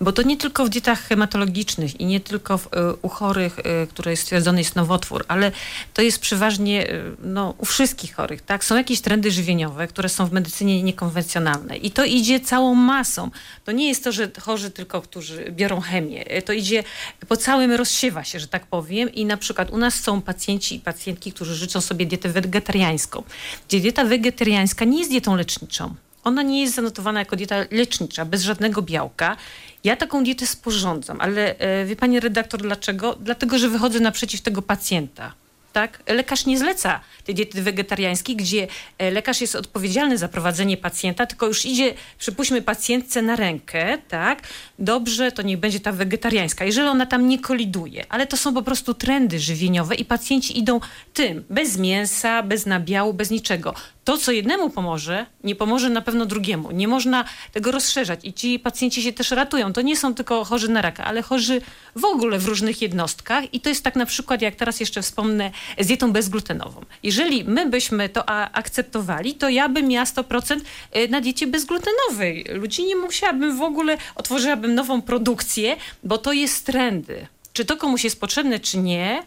bo to nie tylko w dietach hematologicznych i nie tylko w, u chorych, które stwierdzony jest nowotwór, ale to jest przeważnie no, u wszystkich chorych, tak? Są jakieś trendy żywieniowe, które są w medycynie niekonwencjonalne, i to idzie całą masą. To nie jest to, że chorzy tylko, którzy biorą chemię. To idzie po całym, rozsiewa się, że tak powiem. I na przykład u nas są pacjenci i pacjentki, którzy życzą sobie dietę wegetariańską, gdzie dieta wegetariańska nie jest dietą leczniczą. Ona nie jest zanotowana jako dieta lecznicza, bez żadnego białka. Ja taką dietę sporządzam, ale e, wie pani redaktor, dlaczego? Dlatego, że wychodzę naprzeciw tego pacjenta tak? Lekarz nie zleca tej diety wegetariańskiej, gdzie e, lekarz jest odpowiedzialny za prowadzenie pacjenta, tylko już idzie, przypuśćmy, pacjentce na rękę, tak? Dobrze, to niech będzie ta wegetariańska, jeżeli ona tam nie koliduje. Ale to są po prostu trendy żywieniowe i pacjenci idą tym, bez mięsa, bez nabiału, bez niczego to, co jednemu pomoże, nie pomoże na pewno drugiemu. Nie można tego rozszerzać i ci pacjenci się też ratują. To nie są tylko chorzy na raka, ale chorzy w ogóle w różnych jednostkach i to jest tak na przykład, jak teraz jeszcze wspomnę, z dietą bezglutenową. Jeżeli my byśmy to akceptowali, to ja bym miała 100% y, na diecie bezglutenowej. Ludzi nie musiałabym w ogóle, otworzyłabym nową produkcję, bo to jest trendy. Czy to komuś jest potrzebne, czy nie,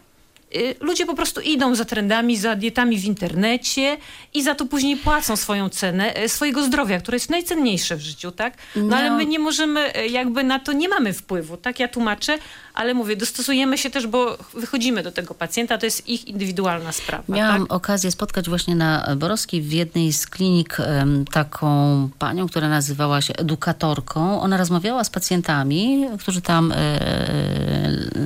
ludzie po prostu idą za trendami, za dietami w internecie i za to później płacą swoją cenę y, swojego zdrowia, które jest najcenniejsze w życiu, tak? No, no ale my nie możemy, y, jakby na to nie mamy wpływu, tak? Ja tłumaczę, ale mówię, dostosujemy się też, bo wychodzimy do tego pacjenta, to jest ich indywidualna sprawa. Miałam tak? okazję spotkać właśnie na Borowskiej w jednej z klinik taką panią, która nazywała się edukatorką. Ona rozmawiała z pacjentami, którzy tam e,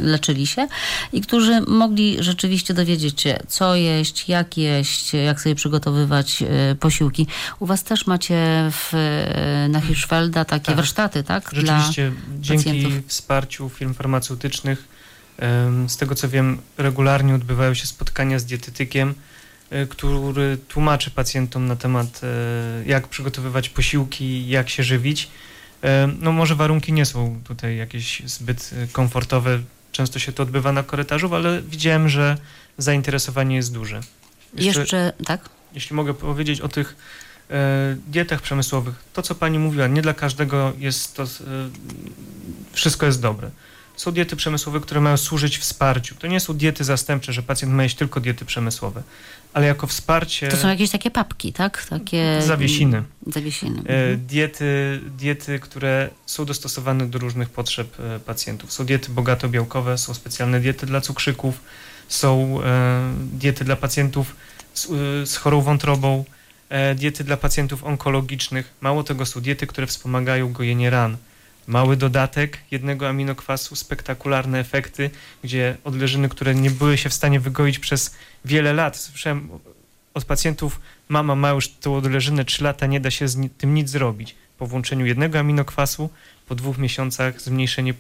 leczyli się i którzy mogli rzeczywiście dowiedzieć się, co jeść, jak jeść, jak sobie przygotowywać e, posiłki. U was też macie w, na Hirschfelda takie tak. warsztaty, tak? Rzeczywiście, Dla dzięki pacjentów. wsparciu firm farmaceutycznych z tego co wiem, regularnie odbywają się spotkania z dietetykiem, e, który tłumaczy pacjentom na temat, e, jak przygotowywać posiłki, jak się żywić. No może warunki nie są tutaj jakieś zbyt e, komfortowe, często się to odbywa na korytarzu, ale widziałem, że zainteresowanie jest duże. Jeszcze, Jeszcze tak? Jeśli mogę powiedzieć o tych dietach przemysłowych, to co pani mówiła, nie dla każdego jest to, wszystko jest dobre. Są diety przemysłowe, które mają służyć wsparciu. To nie są diety zastępcze, że pacjent ma jeść tylko diety przemysłowe, ale jako wsparcie... To są jakieś takie papki, tak? Takie... Zawiesiny. Zawiesiny. E, mhm. Diety, diety, które są dostosowane do różnych potrzeb e, pacjentów. Są diety bogato-białkowe, są specjalne diety dla cukrzyków, są e, diety dla pacjentów z, z chorą wątrobą, diety dla pacjentów onkologicznych. Mało tego, są diety, które wspomagają gojenie ran mały dodatek jednego aminokwasu, spektakularne efekty, gdzie odleżyny, które nie były się w stanie wygoić przez wiele lat. Słyszałem od pacjentów, mama ma już tą odleżynę 3 lata, nie da się z tym nic zrobić. Po włączeniu jednego aminokwasu, po dwóch miesiącach zmniejszenie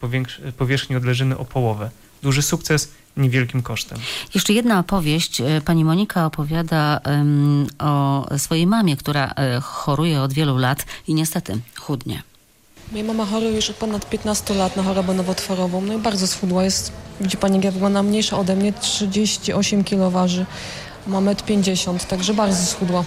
powierzchni odleżyny o połowę. Duży sukces niewielkim kosztem. Jeszcze jedna opowieść. E, pani Monika opowiada um, o swojej mamie, która e, choruje od wielu lat i niestety chudnie. Moja mama choruje już od ponad 15 lat na chorobę nowotworową. No i bardzo schudła. Jest, widzi pani, jak ja wygląda mniejsza ode mnie, 38 kg waży. Ma 1,50 m, także bardzo schudła.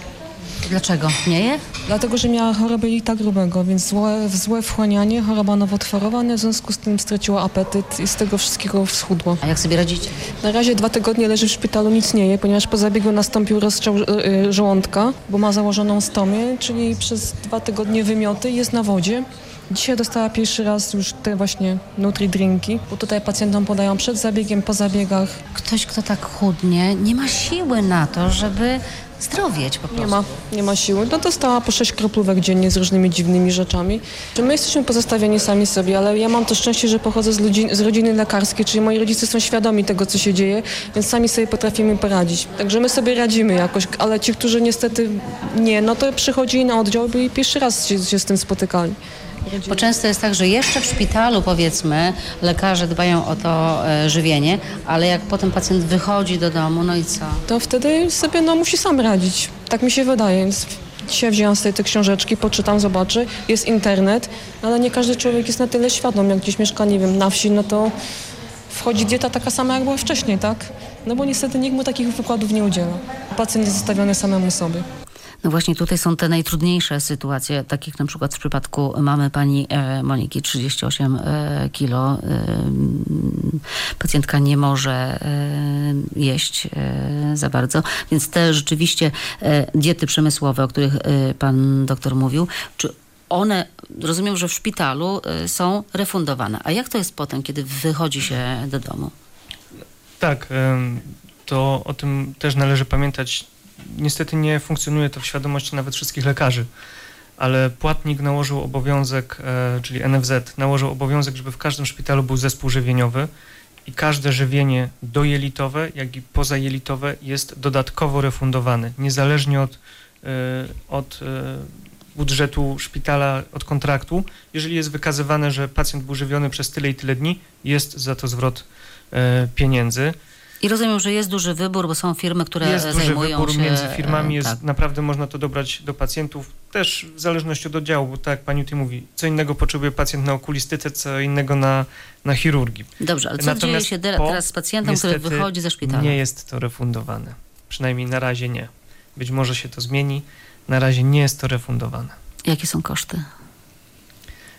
Dlaczego? Nie je? Dlatego, że miała chorobę i tak grubego, więc złe, złe wchłanianie, choroba nowotworowa, no w związku z tym straciła apetyt i z tego wszystkiego schudło. A jak sobie radzicie? Na razie dwa tygodnie leży w szpitalu, nic nie je, ponieważ po zabiegu nastąpił rozstrzał y, y, żołądka, bo ma założoną stomię, czyli przez dwa tygodnie wymioty, jest na wodzie. Dzisiaj dostała pierwszy raz już te właśnie nutri-drinki, bo tutaj pacjentom podają przed zabiegiem, po zabiegach. Ktoś, kto tak chudnie, nie ma siły na to, żeby zdrowieć po prostu. Nie ma, nie ma siły. No dostała po sześć kroplówek dziennie z różnymi dziwnymi rzeczami. My jesteśmy pozostawieni sami sobie, ale ja mam to szczęście, że pochodzę z, ludzi, z rodziny lekarskiej, czyli moi rodzice są świadomi tego, co się dzieje, więc sami sobie potrafimy poradzić. Także my sobie radzimy jakoś, ale ci, którzy niestety nie, no to przychodzili na oddział i pierwszy raz się, się z tym spotykali. Bo często jest tak, że jeszcze w szpitalu powiedzmy lekarze dbają o to e, żywienie, ale jak potem pacjent wychodzi do domu, no i co? To wtedy sobie no, musi sam radzić. Tak mi się wydaje, więc Dzisiaj wzięłam sobie te książeczki, poczytam, zobaczę, jest internet, ale nie każdy człowiek jest na tyle świadom, jak gdzieś mieszka, nie wiem, na wsi, no to wchodzi dieta taka sama, jak była wcześniej, tak? No bo niestety nikt mu takich wykładów nie udziela. Pacjent jest zostawiony samemu sobie. No właśnie tutaj są te najtrudniejsze sytuacje, tak jak na przykład w przypadku mamy pani e, Moniki, 38 e, kilo. E, pacjentka nie może jeść za bardzo, więc te rzeczywiście diety przemysłowe, o których pan doktor mówił, czy one, rozumiem, że w szpitalu są refundowane. A jak to jest potem, kiedy wychodzi się do domu? Tak, to o tym też należy pamiętać niestety nie funkcjonuje to w świadomości nawet wszystkich lekarzy, ale płatnik nałożył obowiązek, e, czyli NFZ, nałożył obowiązek, żeby w każdym szpitalu był zespół żywieniowy i każde żywienie dojelitowe, jak i pozajelitowe jest dodatkowo refundowane, niezależnie od, e, od e, budżetu szpitala, od kontraktu. Jeżeli jest wykazywane, że pacjent był żywiony przez tyle i tyle dni, jest za to zwrot pieniędzy. I rozumiem, że jest duży wybór, bo są firmy, które jest zajmują duży wybór się... między firmami, jest tak. naprawdę można to dobrać do pacjentów, też w zależności od oddziału, bo tak jak pani tutaj mówi, co innego potrzebuje pacjent na okulistyce, co innego na, na chirurgii. Dobrze, ale co Natomiast dzieje się teraz z pacjentem, który wychodzi ze szpitala? nie jest to refundowane. Przynajmniej na razie nie. Być może się to zmieni. Na razie nie jest to refundowane. Jakie są koszty?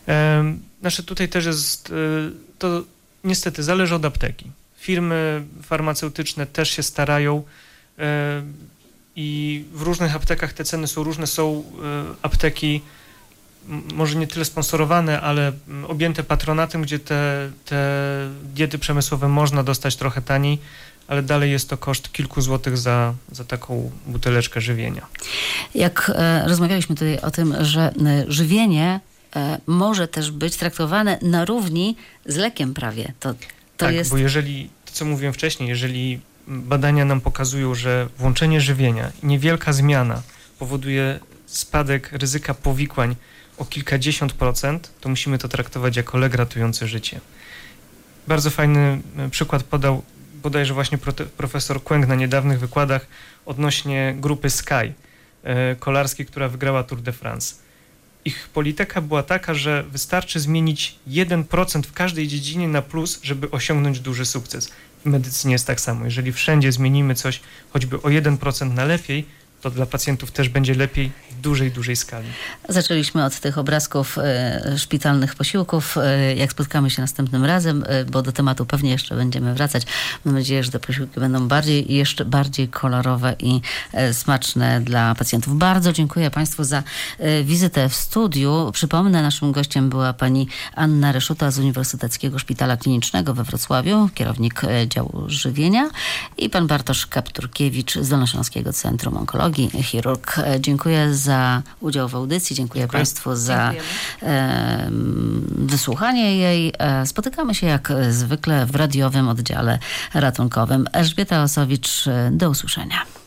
Um, znaczy tutaj też jest, y, to niestety zależy od apteki firmy farmaceutyczne też się starają e, i w różnych aptekach te ceny są różne. Są e, apteki może nie tyle sponsorowane, ale objęte patronatem, gdzie te, te diety przemysłowe można dostać trochę taniej, ale dalej jest to koszt kilku złotych za, za taką buteleczkę żywienia. Jak e, rozmawialiśmy tutaj o tym, że e, żywienie e, może też być traktowane na równi z lekiem prawie, to to tak, jest... bo jeżeli, to co mówiłem wcześniej, jeżeli badania nam pokazują, że włączenie żywienia i niewielka zmiana powoduje spadek ryzyka powikłań o kilkadziesiąt procent, to musimy to traktować jako lek ratujący życie. Bardzo fajny e, przykład podał bodajże właśnie profesor Kłęk na niedawnych wykładach odnośnie grupy Sky e, kolarskiej, która wygrała Tour de France ich polityka była taka, że wystarczy zmienić 1% w każdej dziedzinie na plus, żeby osiągnąć duży sukces. W medycynie jest tak samo. Jeżeli wszędzie zmienimy coś choćby o 1% na lepiej, to dla pacjentów też będzie lepiej w dużej, dużej skali. Zaczęliśmy od tych obrazków e, szpitalnych posiłków. E, jak spotkamy się następnym razem, e, bo do tematu pewnie jeszcze będziemy wracać. Mam nadzieję, że te posiłki będą bardziej jeszcze bardziej kolorowe i smaczne dla pacjentów. Bardzo dziękuję Państwu za wizytę w studiu. Przypomnę, naszym gościem była pani Anna Reszuta z Uniwersyteckiego Szpitala Klinicznego we Wrocławiu, kierownik działu żywienia i pan Bartosz Kapturkiewicz z Dolnośląskiego Centrum Onkologii chirurg. E, dziękuję za udział w audycji, dziękuję, dziękuję. Państwu za e, wysłuchanie jej. E, spotykamy się jak zwykle w radiowym oddziale ratunkowym. Elżbieta Osowicz, do usłyszenia.